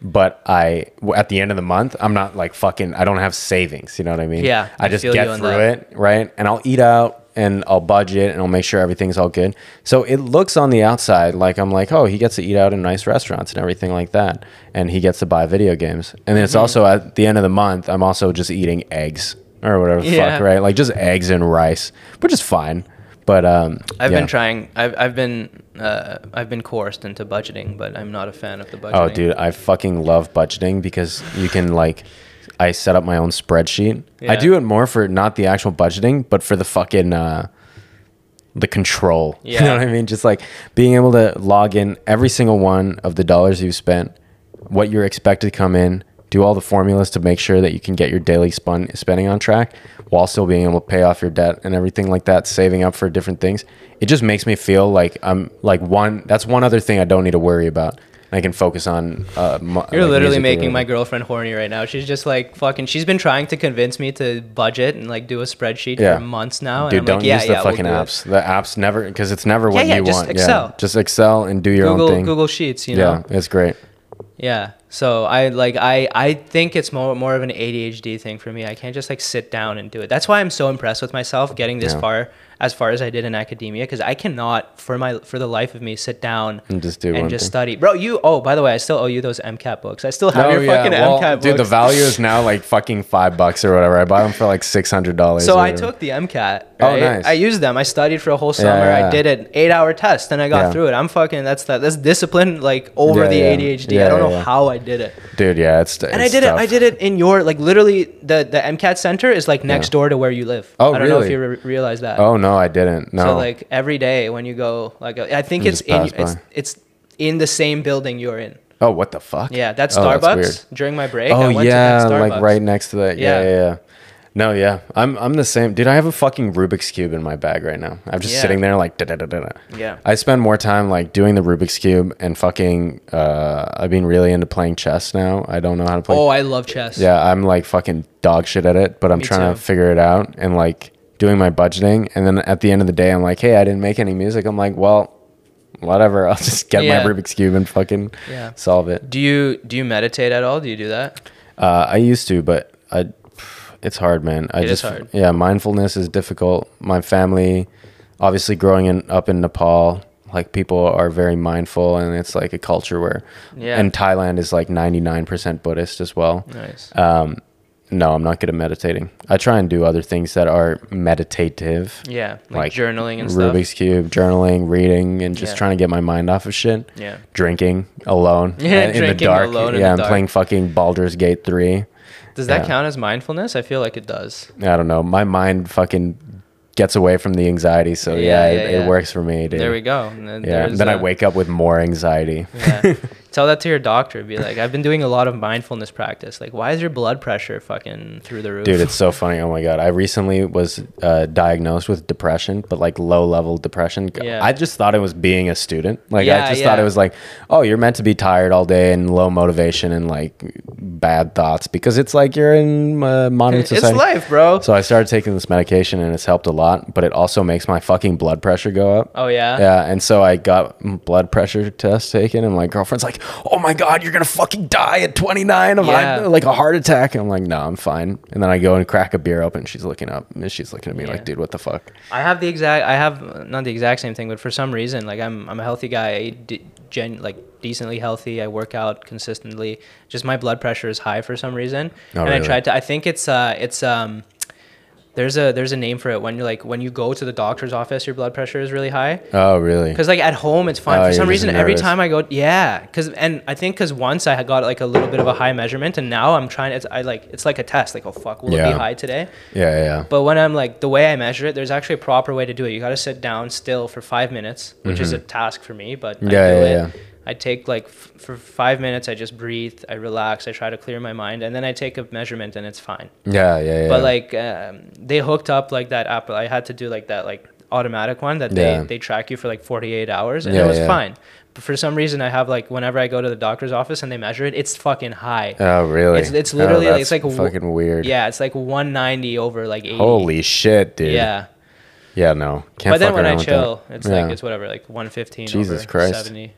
but I at the end of the month I'm not like fucking. I don't have savings. You know what I mean? Yeah, I I just get through it, right? And I'll eat out and I'll budget and I'll make sure everything's all good. So it looks on the outside like I'm like, oh, he gets to eat out in nice restaurants and everything like that, and he gets to buy video games. And then Mm-hmm. it's also at the end of the month I'm also just eating eggs or whatever the Yeah. fuck, right? Like just eggs and rice, which is fine. But um, I've yeah. been trying. I've I've been uh, I've been coerced into budgeting, but I'm not a fan of the budgeting. Oh, dude, I fucking love budgeting because you can like, I set up my own spreadsheet. I do it more for not the actual budgeting, but for the fucking uh, the control. You know what I mean? Just like being able to log in every single one of the dollars you've spent, what you're expected to come in, do all the formulas to make sure that you can get your daily spun- spending on track while still being able to pay off your debt and everything like that, saving up for different things. It just makes me feel like I'm like one. That's one other thing I don't need to worry about. I can focus on. Uh, You're like, literally making my girlfriend horny right now. She's just like fucking. She's been trying to convince me to budget and like do a spreadsheet Yeah. for months now. Dude, and I'm don't like, yeah, use the yeah, we'll fucking apps. The apps never because it's never what you just want. Excel. Yeah, just Excel and do your Google own thing. Google Sheets. You know. yeah, it's great. Yeah. So I like I I think it's more more of an ADHD thing for me. I can't just like sit down and do it. That's why I'm so impressed with myself getting this far as far as I did in academia because I cannot for my for the life of me sit down And just do and just thing. study. Bro, you oh by the way, I still owe you those MCAT books. I still have your fucking well, MCAT dude, the value is now like fucking five bucks or whatever. I bought them for like six hundred dollars. so I took the MCAT. Oh, nice. I used them. I studied for a whole summer. yeah. I did an eight-hour test, and I got Yeah. through it. I'm fucking. That's that. That's discipline, like over Yeah, the yeah. ADHD. Yeah, I don't yeah, know yeah. how I did it. dude. Yeah, it's And I did it. I did it in your like literally the the MCAT center is like next Yeah. door to where you live. Oh, I don't know if you re- realize that. Oh no, I didn't. No. So like every day when you go, like I think it's in it's it's in the same building you're in. oh, what the fuck? Yeah, that's Oh, Starbucks. weird. During my break, I Oh went yeah, to that like right next to that. Yeah. Yeah. yeah, yeah. No, yeah, I'm I'm the same, dude. I have a fucking Rubik's cube in my bag right now. I'm just Yeah. sitting there like da da da da. Yeah. I spend more time like doing the Rubik's cube and fucking. Uh, I've been really into playing chess now. I don't know how to play. Oh, I love chess. Yeah, I'm like fucking dog shit at it, but I'm Me trying too. to figure it out and like doing my budgeting. And then at the end of the day, I'm like, hey, I didn't make any music. I'm like, well, whatever. I'll just get Yeah. my Rubik's cube and fucking Yeah. solve it. Do you do you meditate at all? Do you do that? Uh, I used to, but I, it's hard, man. I It is just, hard. yeah, mindfulness is difficult. My family, obviously, growing in, up in Nepal, like people are very mindful, and it's like a culture where, Yeah. and Thailand is like 99% Buddhist as well. Nice. Um, no, I'm not good at meditating. I try and do other things that are meditative. yeah, like, like journaling and stuff. Rubik's Cube, journaling, reading, and just Yeah. trying to get my mind off of shit. Yeah. Drinking alone Yeah, in the drinking dark. alone yeah, I'm dark. playing fucking Baldur's Gate 3. Does that Yeah. count as mindfulness? I feel like it does. I don't know. My mind fucking gets away from the anxiety. So yeah, Yeah, it, yeah, it works for me, dude. There we go. Then Yeah. Then I uh, wake up with more anxiety. Yeah. Tell that to your doctor. Be like, I've been doing a lot of mindfulness practice. Like, why is your blood pressure fucking through the roof? Dude, it's so funny. Oh my god, I recently was uh, diagnosed with depression, but like low level depression. Yeah. I just thought it was being a student. Like Yeah, I just thought it was like, oh, you're meant to be tired all day and low motivation and like bad thoughts because it's like you're in uh, modern it's society. life, bro. So I started taking this medication and it's helped a lot, but it also makes my fucking blood pressure go up. oh yeah. Yeah, and so I got blood pressure test taken, and my girlfriend's like, "Oh my god, you're gonna fucking die at 29 of Yeah. like a heart attack." And I'm like, "No, I'm fine." And then I go and crack a beer open. and She's looking up, and she's looking at me Yeah. like, "Dude, what the fuck?" I have the exact. I have not the exact same thing, but for some reason, like I'm, I'm a healthy guy. I eat de- gen, like decently healthy. I work out consistently. Just my blood pressure is high for some reason. Oh, and I really? tried to. I think it's uh, it's um, There's a there's a name for it when you're like when you go to the doctor's office, your blood pressure is really high. Oh, really? Because like at home it's fine. Oh, For some reason, every time I go, yeah. Because and I think because once I got like a little bit of a high measurement, and now I'm trying. It's I like it's like a test. Like oh fuck, will it be high today? Yeah, yeah, yeah. But when I'm like the way I measure it, there's actually a proper way to do it. You got to sit down still for five minutes, which is a task for me. But I Mm-hmm. Yeah, do yeah, it. yeah. I take like f- for five minutes. I just breathe. I relax. I try to clear my mind, and then I take a measurement, and it's fine. Yeah, yeah, yeah. But like um, they hooked up like that app. I had to do like that like automatic one that they, Yeah. they track you for like 48 hours and Yeah, it was yeah. fine. But for some reason I have like whenever I go to the doctor's office and they measure it, it's fucking high. oh, really? It's- it's Oh, literally, like- it's like fucking weird. yeah, it's like 190 over like 80. Holy shit, dude. Yeah. Yeah, no. Can't but then when I chill, it's like it's whatever, like 115 Jesus over Christ. 70.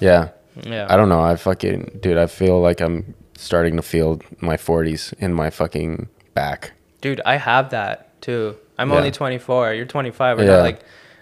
Yeah. Yeah. I don't know. I fucking dude, I feel like I'm starting to feel my 40s in my fucking back. Dude, I have that too. I'm Yeah. only 24. You're 25. We're Yeah. not like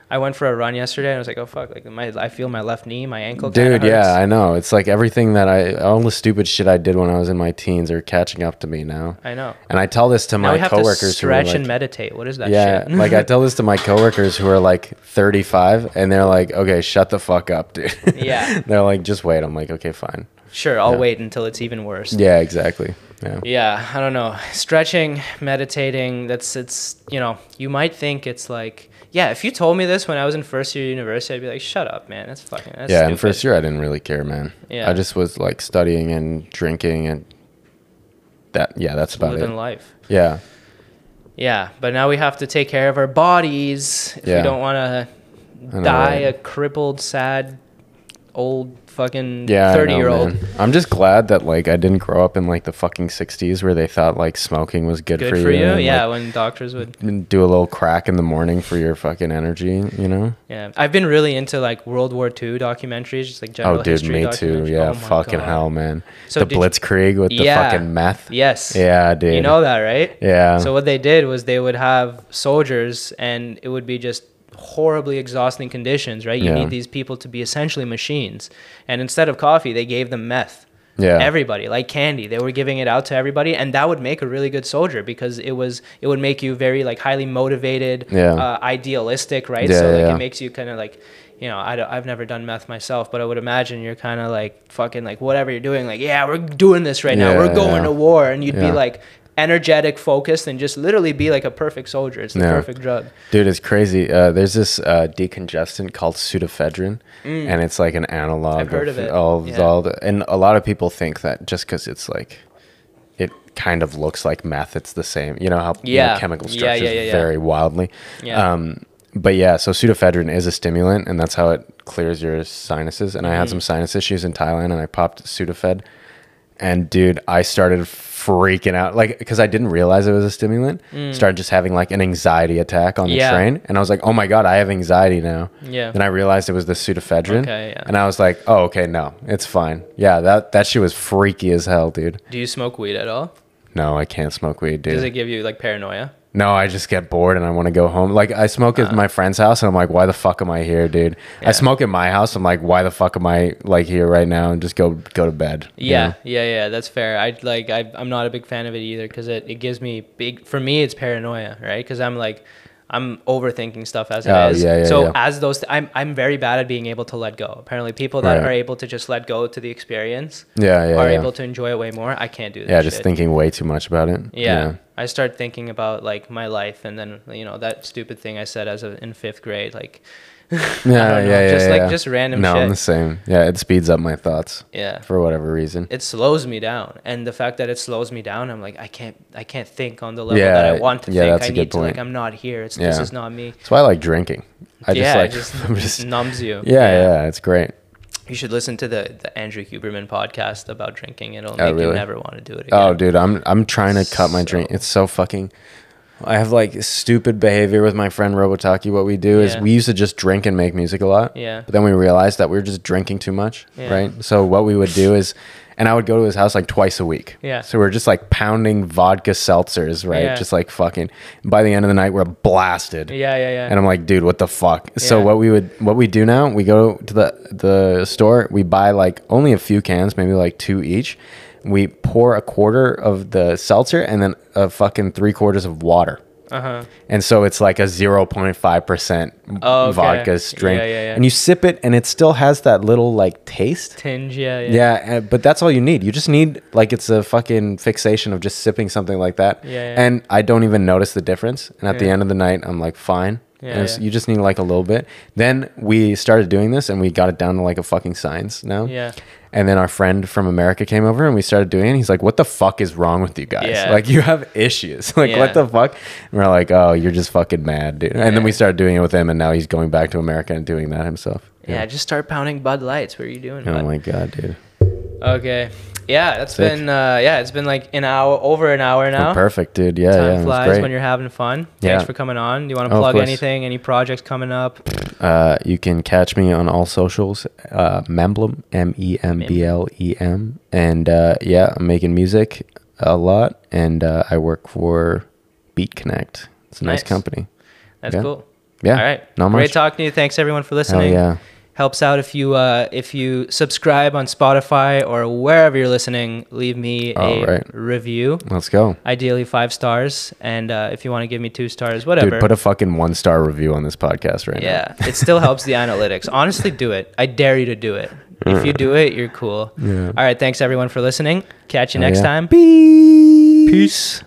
I went for a run yesterday and I was like, oh fuck, like my I feel my left knee, my ankle. Dude, yeah. I know. It's like everything that I all the stupid shit I did when I was in my teens are catching up to me now. I know. And I tell this to Now my we have to coworkers who are stretch like, and meditate. What is that yeah, shit? like I tell this to my coworkers who are like 35 and they're like, "Okay, shut the fuck up, dude." Yeah. they're like, "Just wait." I'm like, "Okay, fine." sure, I'll Yeah. wait until it's even worse. Yeah, exactly. Yeah. Yeah, I don't know. Stretching, meditating, that's it's, you know, you might think it's like, yeah, if you told me this when I was in first year university, I'd be like, shut up, man. That's fucking that's yeah, stupid. in first year I didn't really care, man. Yeah. I just was like studying and drinking and that yeah, that's about living it. Living life. Yeah. Yeah, but now we have to take care of our bodies if Yeah. we don't want to die right? a crippled, sad, old fucking Yeah, I know, 30 year old. man. I'm just glad that like I didn't grow up in like the fucking 60s where they thought like smoking was good, Good for, for you. and, Yeah, like, when doctors would. do a little crack in the morning for your fucking energy, you know? Yeah, I've been really into like World War II documentaries, just like general Oh, dude, history me too. Yeah, Oh fucking God. hell, man. So the did you- Blitzkrieg with the Yeah. fucking meth. Yes. Yeah, dude. You know that, right? Yeah. So what they did was they would have soldiers, and it would be just horribly exhausting conditions, right? You Yeah. need these people to be essentially machines, and instead of coffee, they gave them meth. yeah. Everybody, like candy, they were giving it out to everybody, and that would make a really good soldier because it was it would make you very like highly motivated, Yeah. uh, idealistic, right? Yeah, so like yeah. it makes you kind of like. You know, I, have never done meth myself, but I would imagine you're kind of like fucking like whatever you're doing, like, yeah, we're doing this right now. Yeah, We're going yeah. to war. And you'd Yeah. be like energetic, focused, and just literally be like a perfect soldier. It's the Yeah. perfect drug. Dude, it's crazy. Uh, there's this uh, decongestant called pseudoephedrine, and it's like an analog Mm. I've heard of it. all, Yeah. all the, and a lot of people think that just because it's like, it kind of looks like meth, it's the same. You know how you know, chemical structures yeah, yeah, yeah. vary wildly. Yeah. Um, but yeah, so pseudoephedrine is a stimulant, and that's how it clears your sinuses. And I Mm-hmm. had some sinus issues in Thailand, and I popped Sudafed, and dude, I started freaking out, like because I didn't realize it was a stimulant. Started just having like an anxiety attack on the Mm. Yeah. train, and I was like, "Oh my god, I have anxiety now." Yeah. Then I realized it was the pseudoephedrine, Okay, yeah. and I was like, "Oh, okay, no, it's fine." Yeah, that that shit was freaky as hell, dude. Do you smoke weed at all? No, I can't smoke weed, dude. Does it give you like paranoia? No, I just get bored and I want to go home. Like I smoke at uh. my friend's house and I'm like, why the fuck am I here, dude? Yeah. I smoke at my house. I'm like, why the fuck am I like here right now and just go go to bed? you Yeah, know? yeah, yeah. That's fair. I like. I, I'm not a big fan of it either because it, it gives me big. For me, it's paranoia, right? Because I'm like, I'm overthinking stuff as it Oh, is. yeah, yeah, so yeah. as those, I'm I'm very bad at being able to let go. Apparently, people that Right. are able to just let go to the experience Yeah, yeah, are able to enjoy it way more. I can't do that. yeah, just shit. thinking way too much about it. Yeah. I start thinking about like my life and then you know that stupid thing I said as a, in fifth grade like Yeah, yeah, yeah. just, like, yeah. just random No, I'm the same. Yeah, it speeds up my thoughts yeah for whatever reason. it slows me down and the fact that it slows me down i'm like i can't i can't think on the level Yeah, that i want to yeah, think that's i a good need to like point. i'm not here it's this is not me That's why I like drinking. I just yeah like it just, just numbs you yeah, yeah, it's great. you should listen to the the andrew huberman podcast about drinking it'll Oh, make you never want to do it oh, again Oh, dude, I'm I'm trying to cut my drink. It's so fucking. I have like stupid behavior with my friend Robotaki. What we do is Yeah. we used to just drink and make music a lot. Yeah. But then we realized that we were just drinking too much, Yeah. right? So what we would do is, and I would go to his house like twice a week. Yeah. So we're just like pounding vodka seltzers, right? Yeah. Just like fucking. By the end of the night, we're blasted. yeah yeah yeah And I'm like, dude, what the fuck? So Yeah. what we would what we do now, we go to the the store, we buy like only a few cans, maybe like two each. We pour a quarter of the seltzer and then a fucking three quarters of water. Uh huh. and so it's like a 0.5% Oh, okay. vodka strength Yeah, yeah, yeah. and you sip it and it still has that little like taste Tinge. Yeah. Yeah. yeah, and- but that's all you need. You just need like it's a fucking fixation of just sipping something like that. Yeah. And I don't even notice the difference. And at the end of the night, I'm like fine. Yeah, and yeah. you just need like a little bit. Then we started doing this, and we got it down to like a fucking science now. Yeah. And then our friend from America came over, and we started doing it. He's like, "What the fuck is wrong with you guys? Yeah. Like you have issues. like what the fuck?" And we're like, "Oh, you're just fucking mad, dude." And then we started doing it with him, and now he's going back to America and doing that himself. Yeah. Just start pounding Bud Lights. What are you doing? Oh bud? my god, dude. Okay. Yeah, that's Sick. been uh, yeah, it's been like an hour, over an hour now. Perfect, dude. Yeah, Time yeah. flies when you're having fun. Yeah. Thanks for coming on. Do you want to Oh, plug anything? Any projects coming up? Uh, you can catch me on all socials, uh, Memblem, M E M B L E M, and uh, yeah, I'm making music a lot, and uh, I work for Beat Connect. It's a nice, Nice. company. That's Yeah. cool. Yeah, All right. not Great much. talking to you. Thanks everyone for Hell listening. yeah, Helps out if you uh, if you subscribe on Spotify or wherever you're listening. Leave me a All right. review. let's go, Ideally five stars, and uh, if you want to give me two stars, whatever. dude. Put a fucking one star review on this podcast right now. yeah, it still helps the analytics. Honestly, do it. I dare you to do it. If you do it, you're cool. Yeah. All right. Thanks everyone for listening. Catch you now. next yeah. time. Peace. Peace.